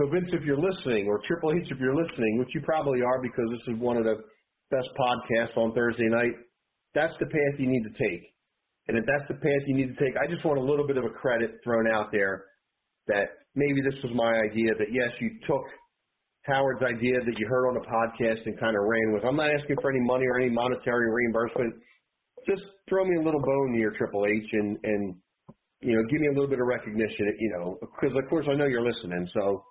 So Vince, if you're listening, or Triple H, if you're listening, which you probably are because this is one of the best podcasts on Thursday night, that's the path you need to take. And if that's the path you need to take, I just want a little bit of a credit thrown out there that maybe this was my idea. That yes, you took Howard's idea that you heard on the podcast and kind of ran with. I'm not asking for any money or any monetary reimbursement just throw me a little bone near Triple H and and you know give me a little bit of recognition. You know, because of course I know you're listening, so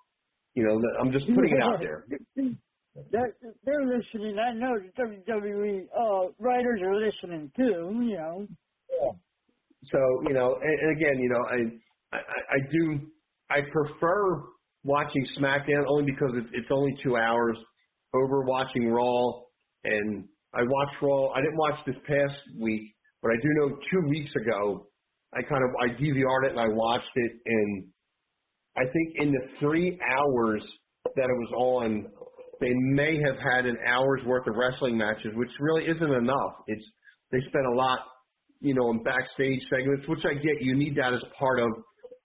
you know I'm just putting it out there. They're, they're listening. I know the WWE uh, writers are listening too. You know. Yeah. So you know, and, and again, you know, I, I I do I prefer watching SmackDown only because it's, it's only two hours over watching Raw and I watched Raw. I didn't watch this past week, but I do know two weeks ago, I kind of I DVR'd it and I watched it, and I think in the three hours that it was on, they may have had an hour's worth of wrestling matches, which really isn't enough. It's they spent a lot, you know, in backstage segments, which I get. You need that as part of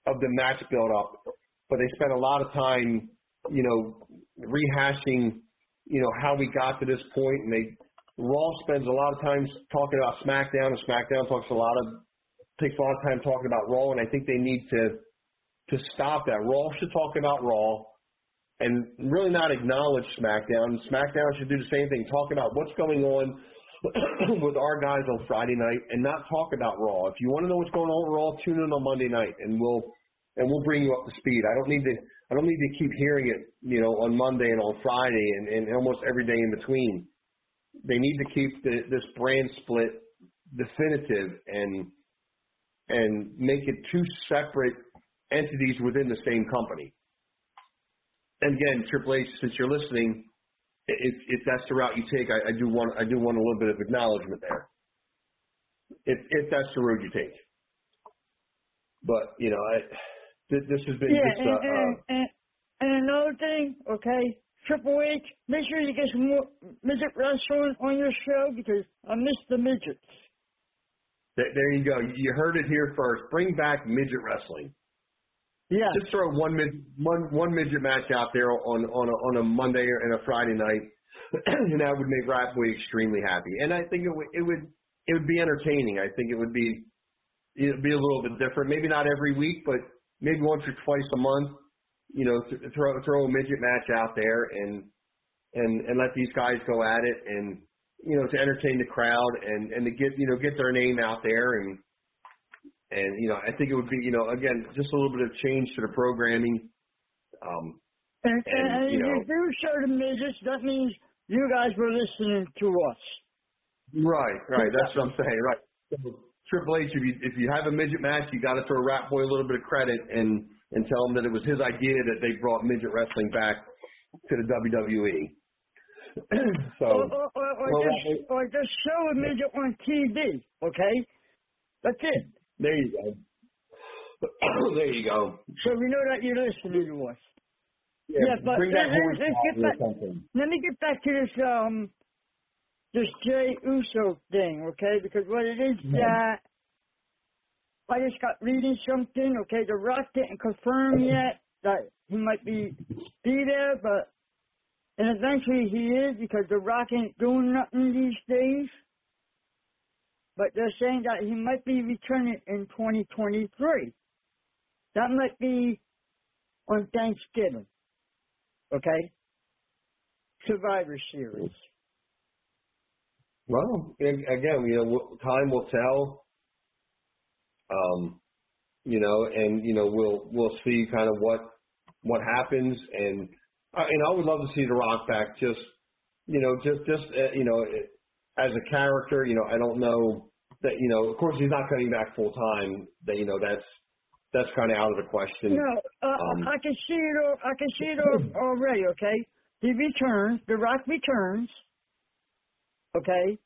of the match build up, but they spent a lot of time, you know, rehashing, you know, how we got to this point, and they Raw spends a lot of time talking about SmackDown, and SmackDown talks a lot of takes a lot of time talking about Raw, and I think they need to to stop that. Raw should talk about Raw and really not acknowledge SmackDown. SmackDown should do the same thing, talk about what's going on [clears throat] with our guys on Friday night, and not talk about Raw. If you want to know what's going on with Raw, tune in on Monday night, and we'll and we'll bring you up to speed. I don't need to I don't need to keep hearing it, you know, on Monday and on Friday and, and almost every day in between they need to keep the, this brand split definitive and and make it two separate entities within the same company. And again, Triple H, since you're listening, if, if that's the route you take, I, I do want I do want a little bit of acknowledgement there. If if that's the road you take, but you know, I, this, this has been yeah, just, and, uh, and, and, and another thing, okay, Triple H, make sure you get some more midget wrestling on your show because I miss the midgets. There you go. You heard it here first. Bring back midget wrestling. Yeah. Just throw one mid one one midget match out there on on a, on a Monday and a Friday night, [clears throat] and that would make Ratboy extremely happy. And I think it would it would it would be entertaining. I think it would be it would be a little bit different. Maybe not every week, but maybe once or twice a month you know, th- throw throw a midget match out there and and and let these guys go at it and you know to entertain the crowd and and to get you know get their name out there and and you know I think it would be you know again just a little bit of change to the programming. Um, and, and, and you know, if you show the midgets, that means you guys were listening to us. Right, right. That's what I'm saying. Right. So, Triple H, if you if you have a midget match, you got to throw Rat Boy a little bit of credit and and tell him that it was his idea that they brought midget wrestling back to the WWE. [clears throat] so, or, or, or, or, well, just, or just show a midget on TV, okay? That's it. There you go. [coughs] there you go. So we know that you're listening to us. Yeah, Yeah, but bring that let- horse let's get back- Let me get back to this um this Jey Uso thing, okay? Because what it is Mhm. that I just got reading something, okay? The Rock didn't confirm yet that he might be be there, but and eventually he is because the Rock ain't doing nothing these days. But they're saying that he might be returning in 2023. That might be on Thanksgiving. Okay? Survivor Series. Well, ag- again, you know, time will tell. Um, you know, and you know, we'll we'll see kind of what what happens, and uh, and I would love to see The Rock back. Just you know, just just uh, you know, as a character, you know, I don't know that you know. Of course, he's not coming back full time. That you know, that's that's kind of out of the question. No, uh, Um, I can see it. al- I can see it al- [laughs] already. Okay, he returns. The Rock returns. Okay,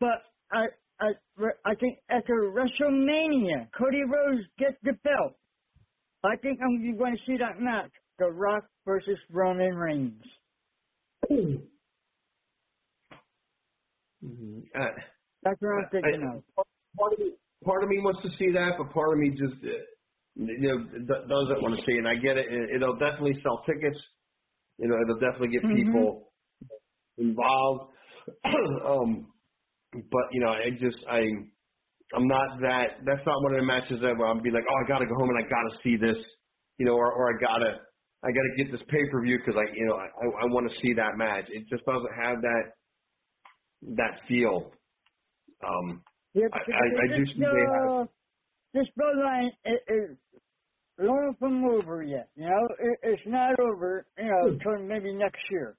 but I, I, I think after WrestleMania, Cody Rhodes gets the belt. I think I'm going to see that match: The Rock versus Roman Reigns. Uh, That's what I'm thinking I- of. part of me, part of me wants to see that, but part of me just, uh, you know, doesn't want to see it. And I get it. It- It'll definitely sell tickets. You know, it'll definitely get Mhm. people involved. [clears throat] um, but you know, I just, I, I'm not that. That's not one of the matches that where I'll be like, oh, I gotta go home and I gotta see this. You know, or, or I gotta, I gotta get this pay per view because I, you know, I, I want to see that match. It just doesn't have that, that feel. Um, Yeah, I- I- I do this, see have- uh, this bloodline is, is long from over yet. You know, it, it's not over. You know, until maybe next year.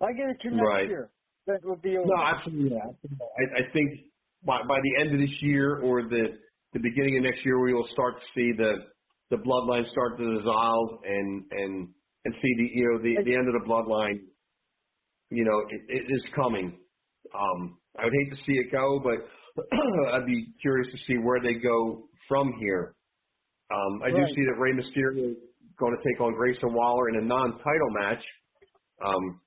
I give it to next Right. year. That will be over. No, absolutely. not. I, I think by by the end of this year or the the beginning of next year, we will start to see the the bloodline start to dissolve and and and see the you know the the end of the bloodline. You know, it, it is coming. Um, I would hate to see it go, but [clears throat] I'd be curious to see where they go from here. Um, I do see that Rey Mysterio is going to take on Grayson Waller in a non-title match. Um,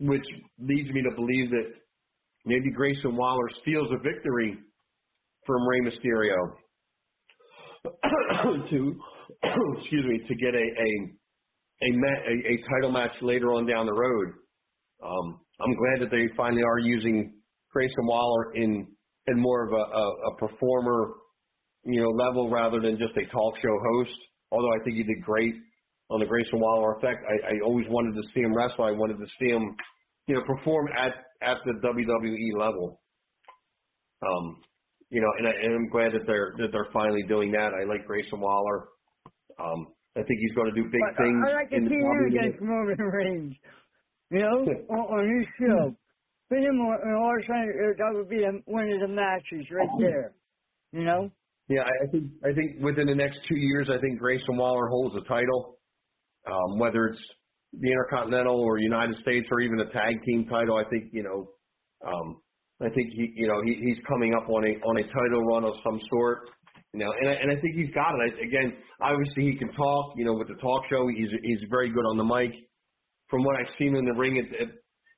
which leads me to believe that maybe Grayson Waller steals a victory from Rey Mysterio [clears throat] to [clears throat] excuse me to get a a a, a a title match later on down the road. Um, I'm glad that they finally are using Grayson Waller in in more of a, a, a performer, you know, level rather than just a talk show host. Although I think he did great on the Grayson Waller effect. I, I always wanted to see him wrestle. I wanted to see him, you know, perform at at the WWE level. Um, you know, and, I, and I'm glad that they're that they're finally doing that. I like Grayson Waller. Um, I think he's going to do big But things. I, like to see WWE. against Roman Reigns. You know, on, on his show. Put him on, on our side, uh, that would be the, one of the matches right there. You know? Yeah, I think I think within the next two years, I think Grayson Waller holds the title, um, whether it's the Intercontinental or United States or even a tag team title. I think you know, um, I think he you know he, he's coming up on a on a title run of some sort. You know, and I, and I think he's got it. I, again, obviously he can talk. You know, with the talk show, he's he's very good on the mic. From what I've seen in the ring, at, [clears throat] at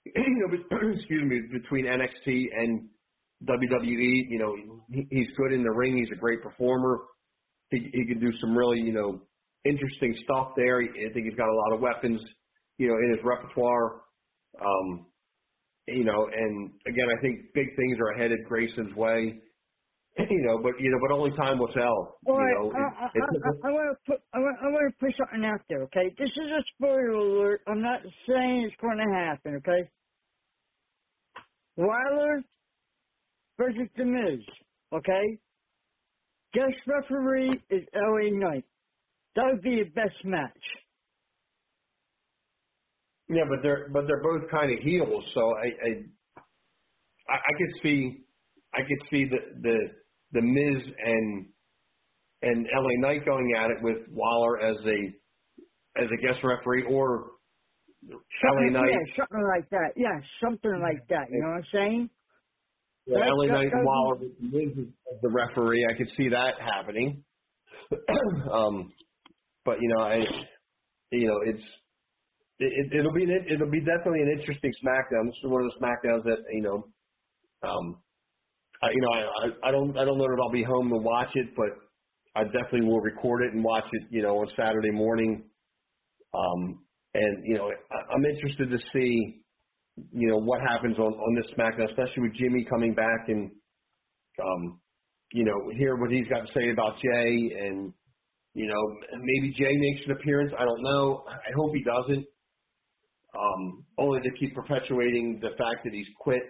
you know, [clears throat] excuse me, between NXT and WWE, you know, he, he's good in the ring. He's a great performer. He he can do some really you know interesting stuff there. I think he's got a lot of weapons, you know, in his repertoire. Um, you know, and again, I think big things are ahead headed Grayson's way. [laughs] You know, but you know, but only time will tell. All you know, I, I, it, it, I, I want to put I want, I want to put something out there, okay? This is a spoiler alert. I'm not saying it's going to happen, okay? Wilder versus The Miz, okay? Guest referee is LA Knight. That would be the best match. Yeah, but they're but they're both kind of heels, so I I I, I could see I could see the the the Miz and and LA Knight going at it with Waller as a as a guest referee or LA Something, Knight yeah, something like that. Yeah, something like that. You know what I'm saying? yeah, LA Knight and Waller with Miz as the referee. I could see that happening. [clears throat] um, but you know, I you know it's it, it'll be an, it'll be definitely an interesting SmackDown. This is one of the SmackDowns that you know, um, I, you know, I, I don't I don't know that I'll be home to watch it, but I definitely will record it and watch it, you know, on Saturday morning. Um, and you know, I, I'm interested to see, you know, what happens on on this SmackDown, especially with Jimmy coming back and, um, you know, hear what he's got to say about Jey and. You know, maybe Jey makes an appearance. I don't know. I hope he doesn't um, only to keep perpetuating the fact that he's quit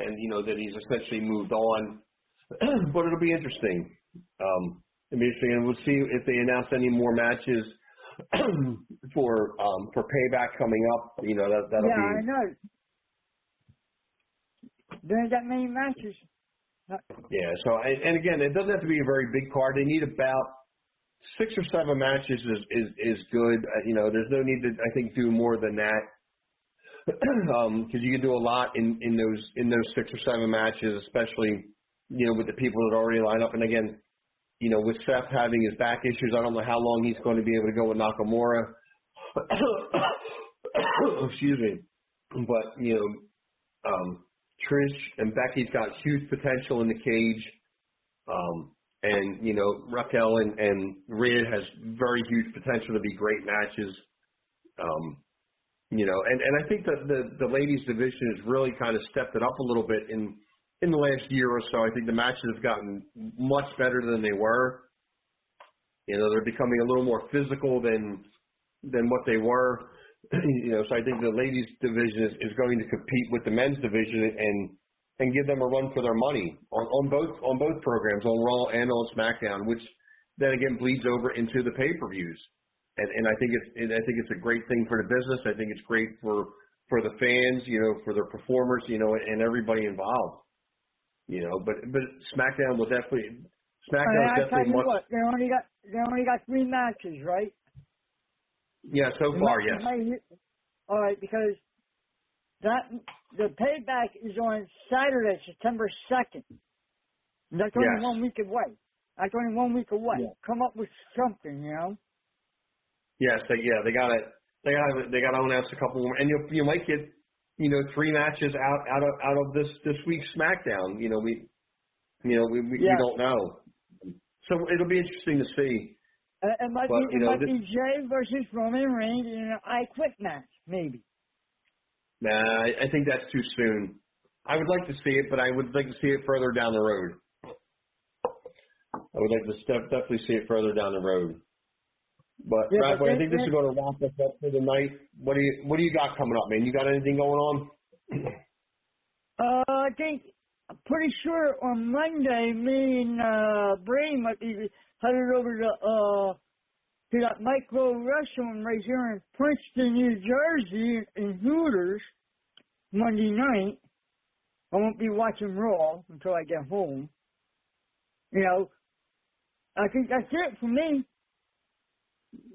and you know that he's essentially moved on. [clears throat] but it'll be interesting. Um, it'll be interesting, and we'll see if they announce any more matches [clears throat] for um, for payback coming up. You know that that'll yeah, I know. There ain't that many matches. yeah. So and, and again, it doesn't have to be a very big card. They need about six or seven matches is is is good. Uh, you know, there's no need to I think do more than that. Um, you can do a lot in in those in those six or seven matches, especially you know with the people that already line up. And again, you know with Seth having his back issues, I don't know how long he's going to be able to go with Nakamura. [coughs] Excuse me, but you know, um, Trish and Becky's got huge potential in the cage. Um, and, you know, Raquel and, and Rhea has very huge potential to be great matches. Um, you know, and, and I think that the, the ladies division has really kind of stepped it up a little bit in, in the last year or so. I think the matches have gotten much better than they were. You know, they're becoming a little more physical than, than what they were. [clears throat] you know, so I think the ladies division is, is going to compete with the men's division and and give them a run for their money on, on both on both programs, on Raw and on SmackDown, which then again bleeds over into the pay per views. And and I think it's and I think it's a great thing for the business. I think it's great for for the fans, you know, for the performers, you know, and everybody involved. You know, but but SmackDown will definitely SmackDown will definitely tell you much, what, they only got they only got three matches, right? yeah, so It far, yes. might- all right, because that the payback is on Saturday, September second. That's only Yes. one week away. That's only one week away. Yeah. Come up with something, you know. Yes, they, yeah, they got to they got they got to announce a couple more, and you you might get you know three matches out out of out of this this week's SmackDown. You know we you know we we, Yeah. we don't know, so it'll be interesting to see. Uh, it might But, be it know, might this- be Jey versus Roman Reigns in an I Quit match, maybe. Nah, I, I think that's too soon. I would like to see it, but I would like to see it further down the road. I would like to step, definitely see it further down the road. But Yeah, Brad, I think this is going to wrap us up for the night. What do you What do you got coming up, man? You got anything going on? Uh, I think I'm pretty sure on Monday, me and uh, Brady might be headed over to uh to that micro restaurant right here in Princeton, New Jersey, in Hooters Monday night. I won't be watching Raw until I get home. You know, I think that's it for me.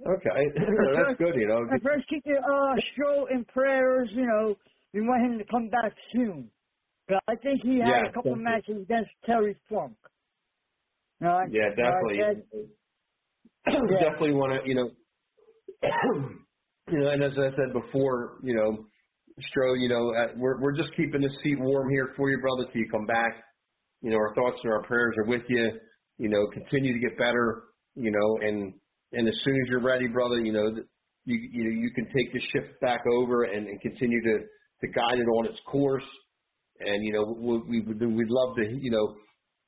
Okay, [laughs] that's good. You know, I first keep the uh, show in prayers. You know, we want him to come back soon. But I think he had Yeah, a couple definitely. matches against Terry Funk. No, [clears throat] yeah, definitely. We definitely want to, you know, [clears throat] you know, and as I said before, you know, Stro, you know, uh, we're we're just keeping the seat warm here for you, brother, till you come back. You know, our thoughts and our prayers are with you. You know, continue to get better. You know, and and as soon as you're ready, brother, you know, you you know, you can take the ship back over and, and continue to to guide it on its course. And you know, we we we'd love to, you know,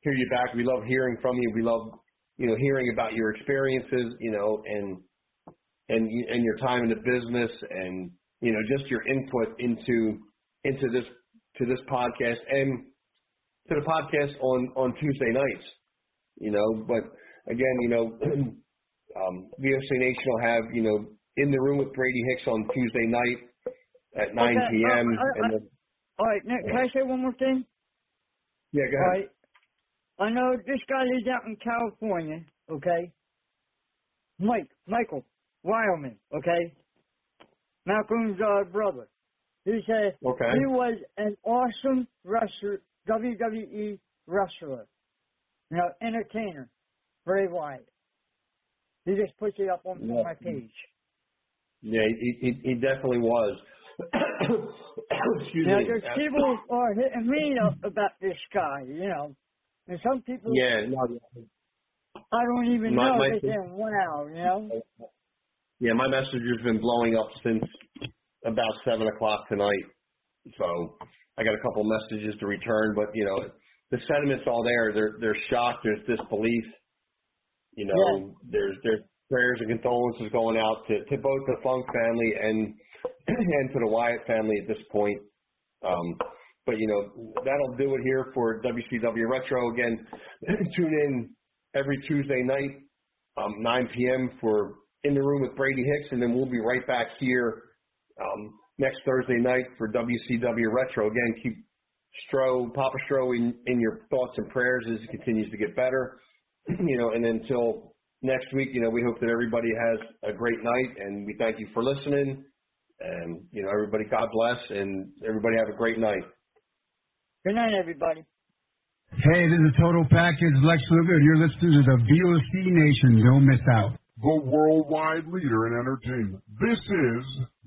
hear you back. We love hearing from you. We love you know, hearing about your experiences, you know, and and and your time in the business, and you know, just your input into into this to this podcast and to the podcast on on Tuesday nights, you know. But again, you know, [clears throat] um, VOC Nation will have you know in the room with Brady Hicks on Tuesday night at 9 Okay, p.m. uh, I- then, All right, Nick, can I say one more thing? yeah, go ahead. right. I know this guy lives out in California, okay? Mike, Michael, Wyoming, okay? Malcolm's uh, brother. He said Okay. he was an awesome wrestler, WWE wrestler, you know, entertainer, Bray Wyatt. He just puts it up on, Yeah. my page. Yeah, he, he, he definitely was. [coughs] Excuse Now, me. there's people are hitting me up about this guy, you know, and some people Yeah, no, I don't even My- know. my- They saying wow, you know. yeah, my message has been blowing up since about seven o'clock tonight. So I got a couple messages to return, but you know, the sentiment's all there. They're they're shocked. There's disbelief. You know, there's there's prayers and condolences going out to to both the Funk family and [clears throat] and to the Wyatt family at this point. Um, but you know, that'll do it here for WCW Retro. Again, [clears throat] tune in every Tuesday night, um, 9 p.m. for In the Room with Brady Hicks, and then we'll be right back here um, next Thursday night for WCW Retro. Again, keep Stro, Papa Stro in, in your thoughts and prayers as he continues to get better. You know, and until next week, you know, we hope that everybody has a great night, and we thank you for listening. And you know, everybody, God bless, and everybody have a great night. Good night, everybody. Hey, this is Total Package Lex Luger, and you're listening to the VOC Nation. Don't miss out. the worldwide leader in entertainment. This is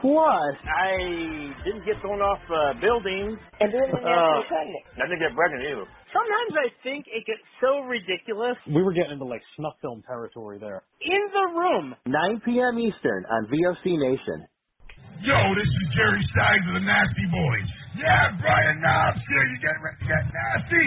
Plus, I didn't get thrown off uh, buildings. And didn't get Uh, pregnant. I didn't get pregnant either. Sometimes I think it gets so ridiculous. We were getting into like snuff film territory there. In the Room. 9 p.m. Eastern on VOC Nation. Yo, this is Jerry Stein of the Nasty Boys. Yeah, Brian Knobbs here. You getting ready to get nasty?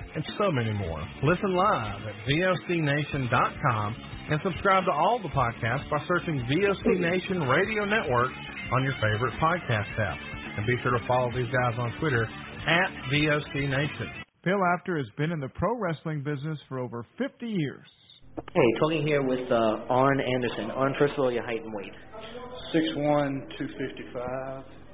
and so many more. Listen live at VOCNation.com and subscribe to all the podcasts by searching VOC Nation Radio Network on your favorite podcast app. And be sure to follow these guys on Twitter at VOC Nation. Bill Apter has been in the pro wrestling business for over 50 years. Hey, talking here with uh, Arn Anderson. Arn, first of all, your height and weight. Six one, two fifty five.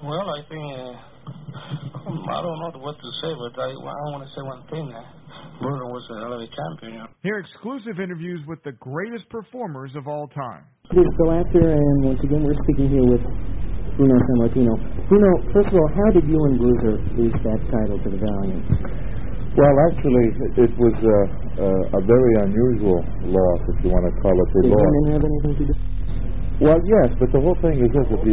Well, I think uh, I don't know what to say, but I, I want to say one thing. Uh, Bruno was a hell of a champion. You? Hear exclusive interviews with the greatest performers of all time. This is Bill Apter, and once again, we're speaking here with Bruno Sammartino. Bruno, first of all, how did you and Bruiser lose that title to the Valiant? Well, actually, it was a, a, a very unusual loss, if you want to call it a Did loss. women have anything to do? Well, yes, but the whole thing is this: if the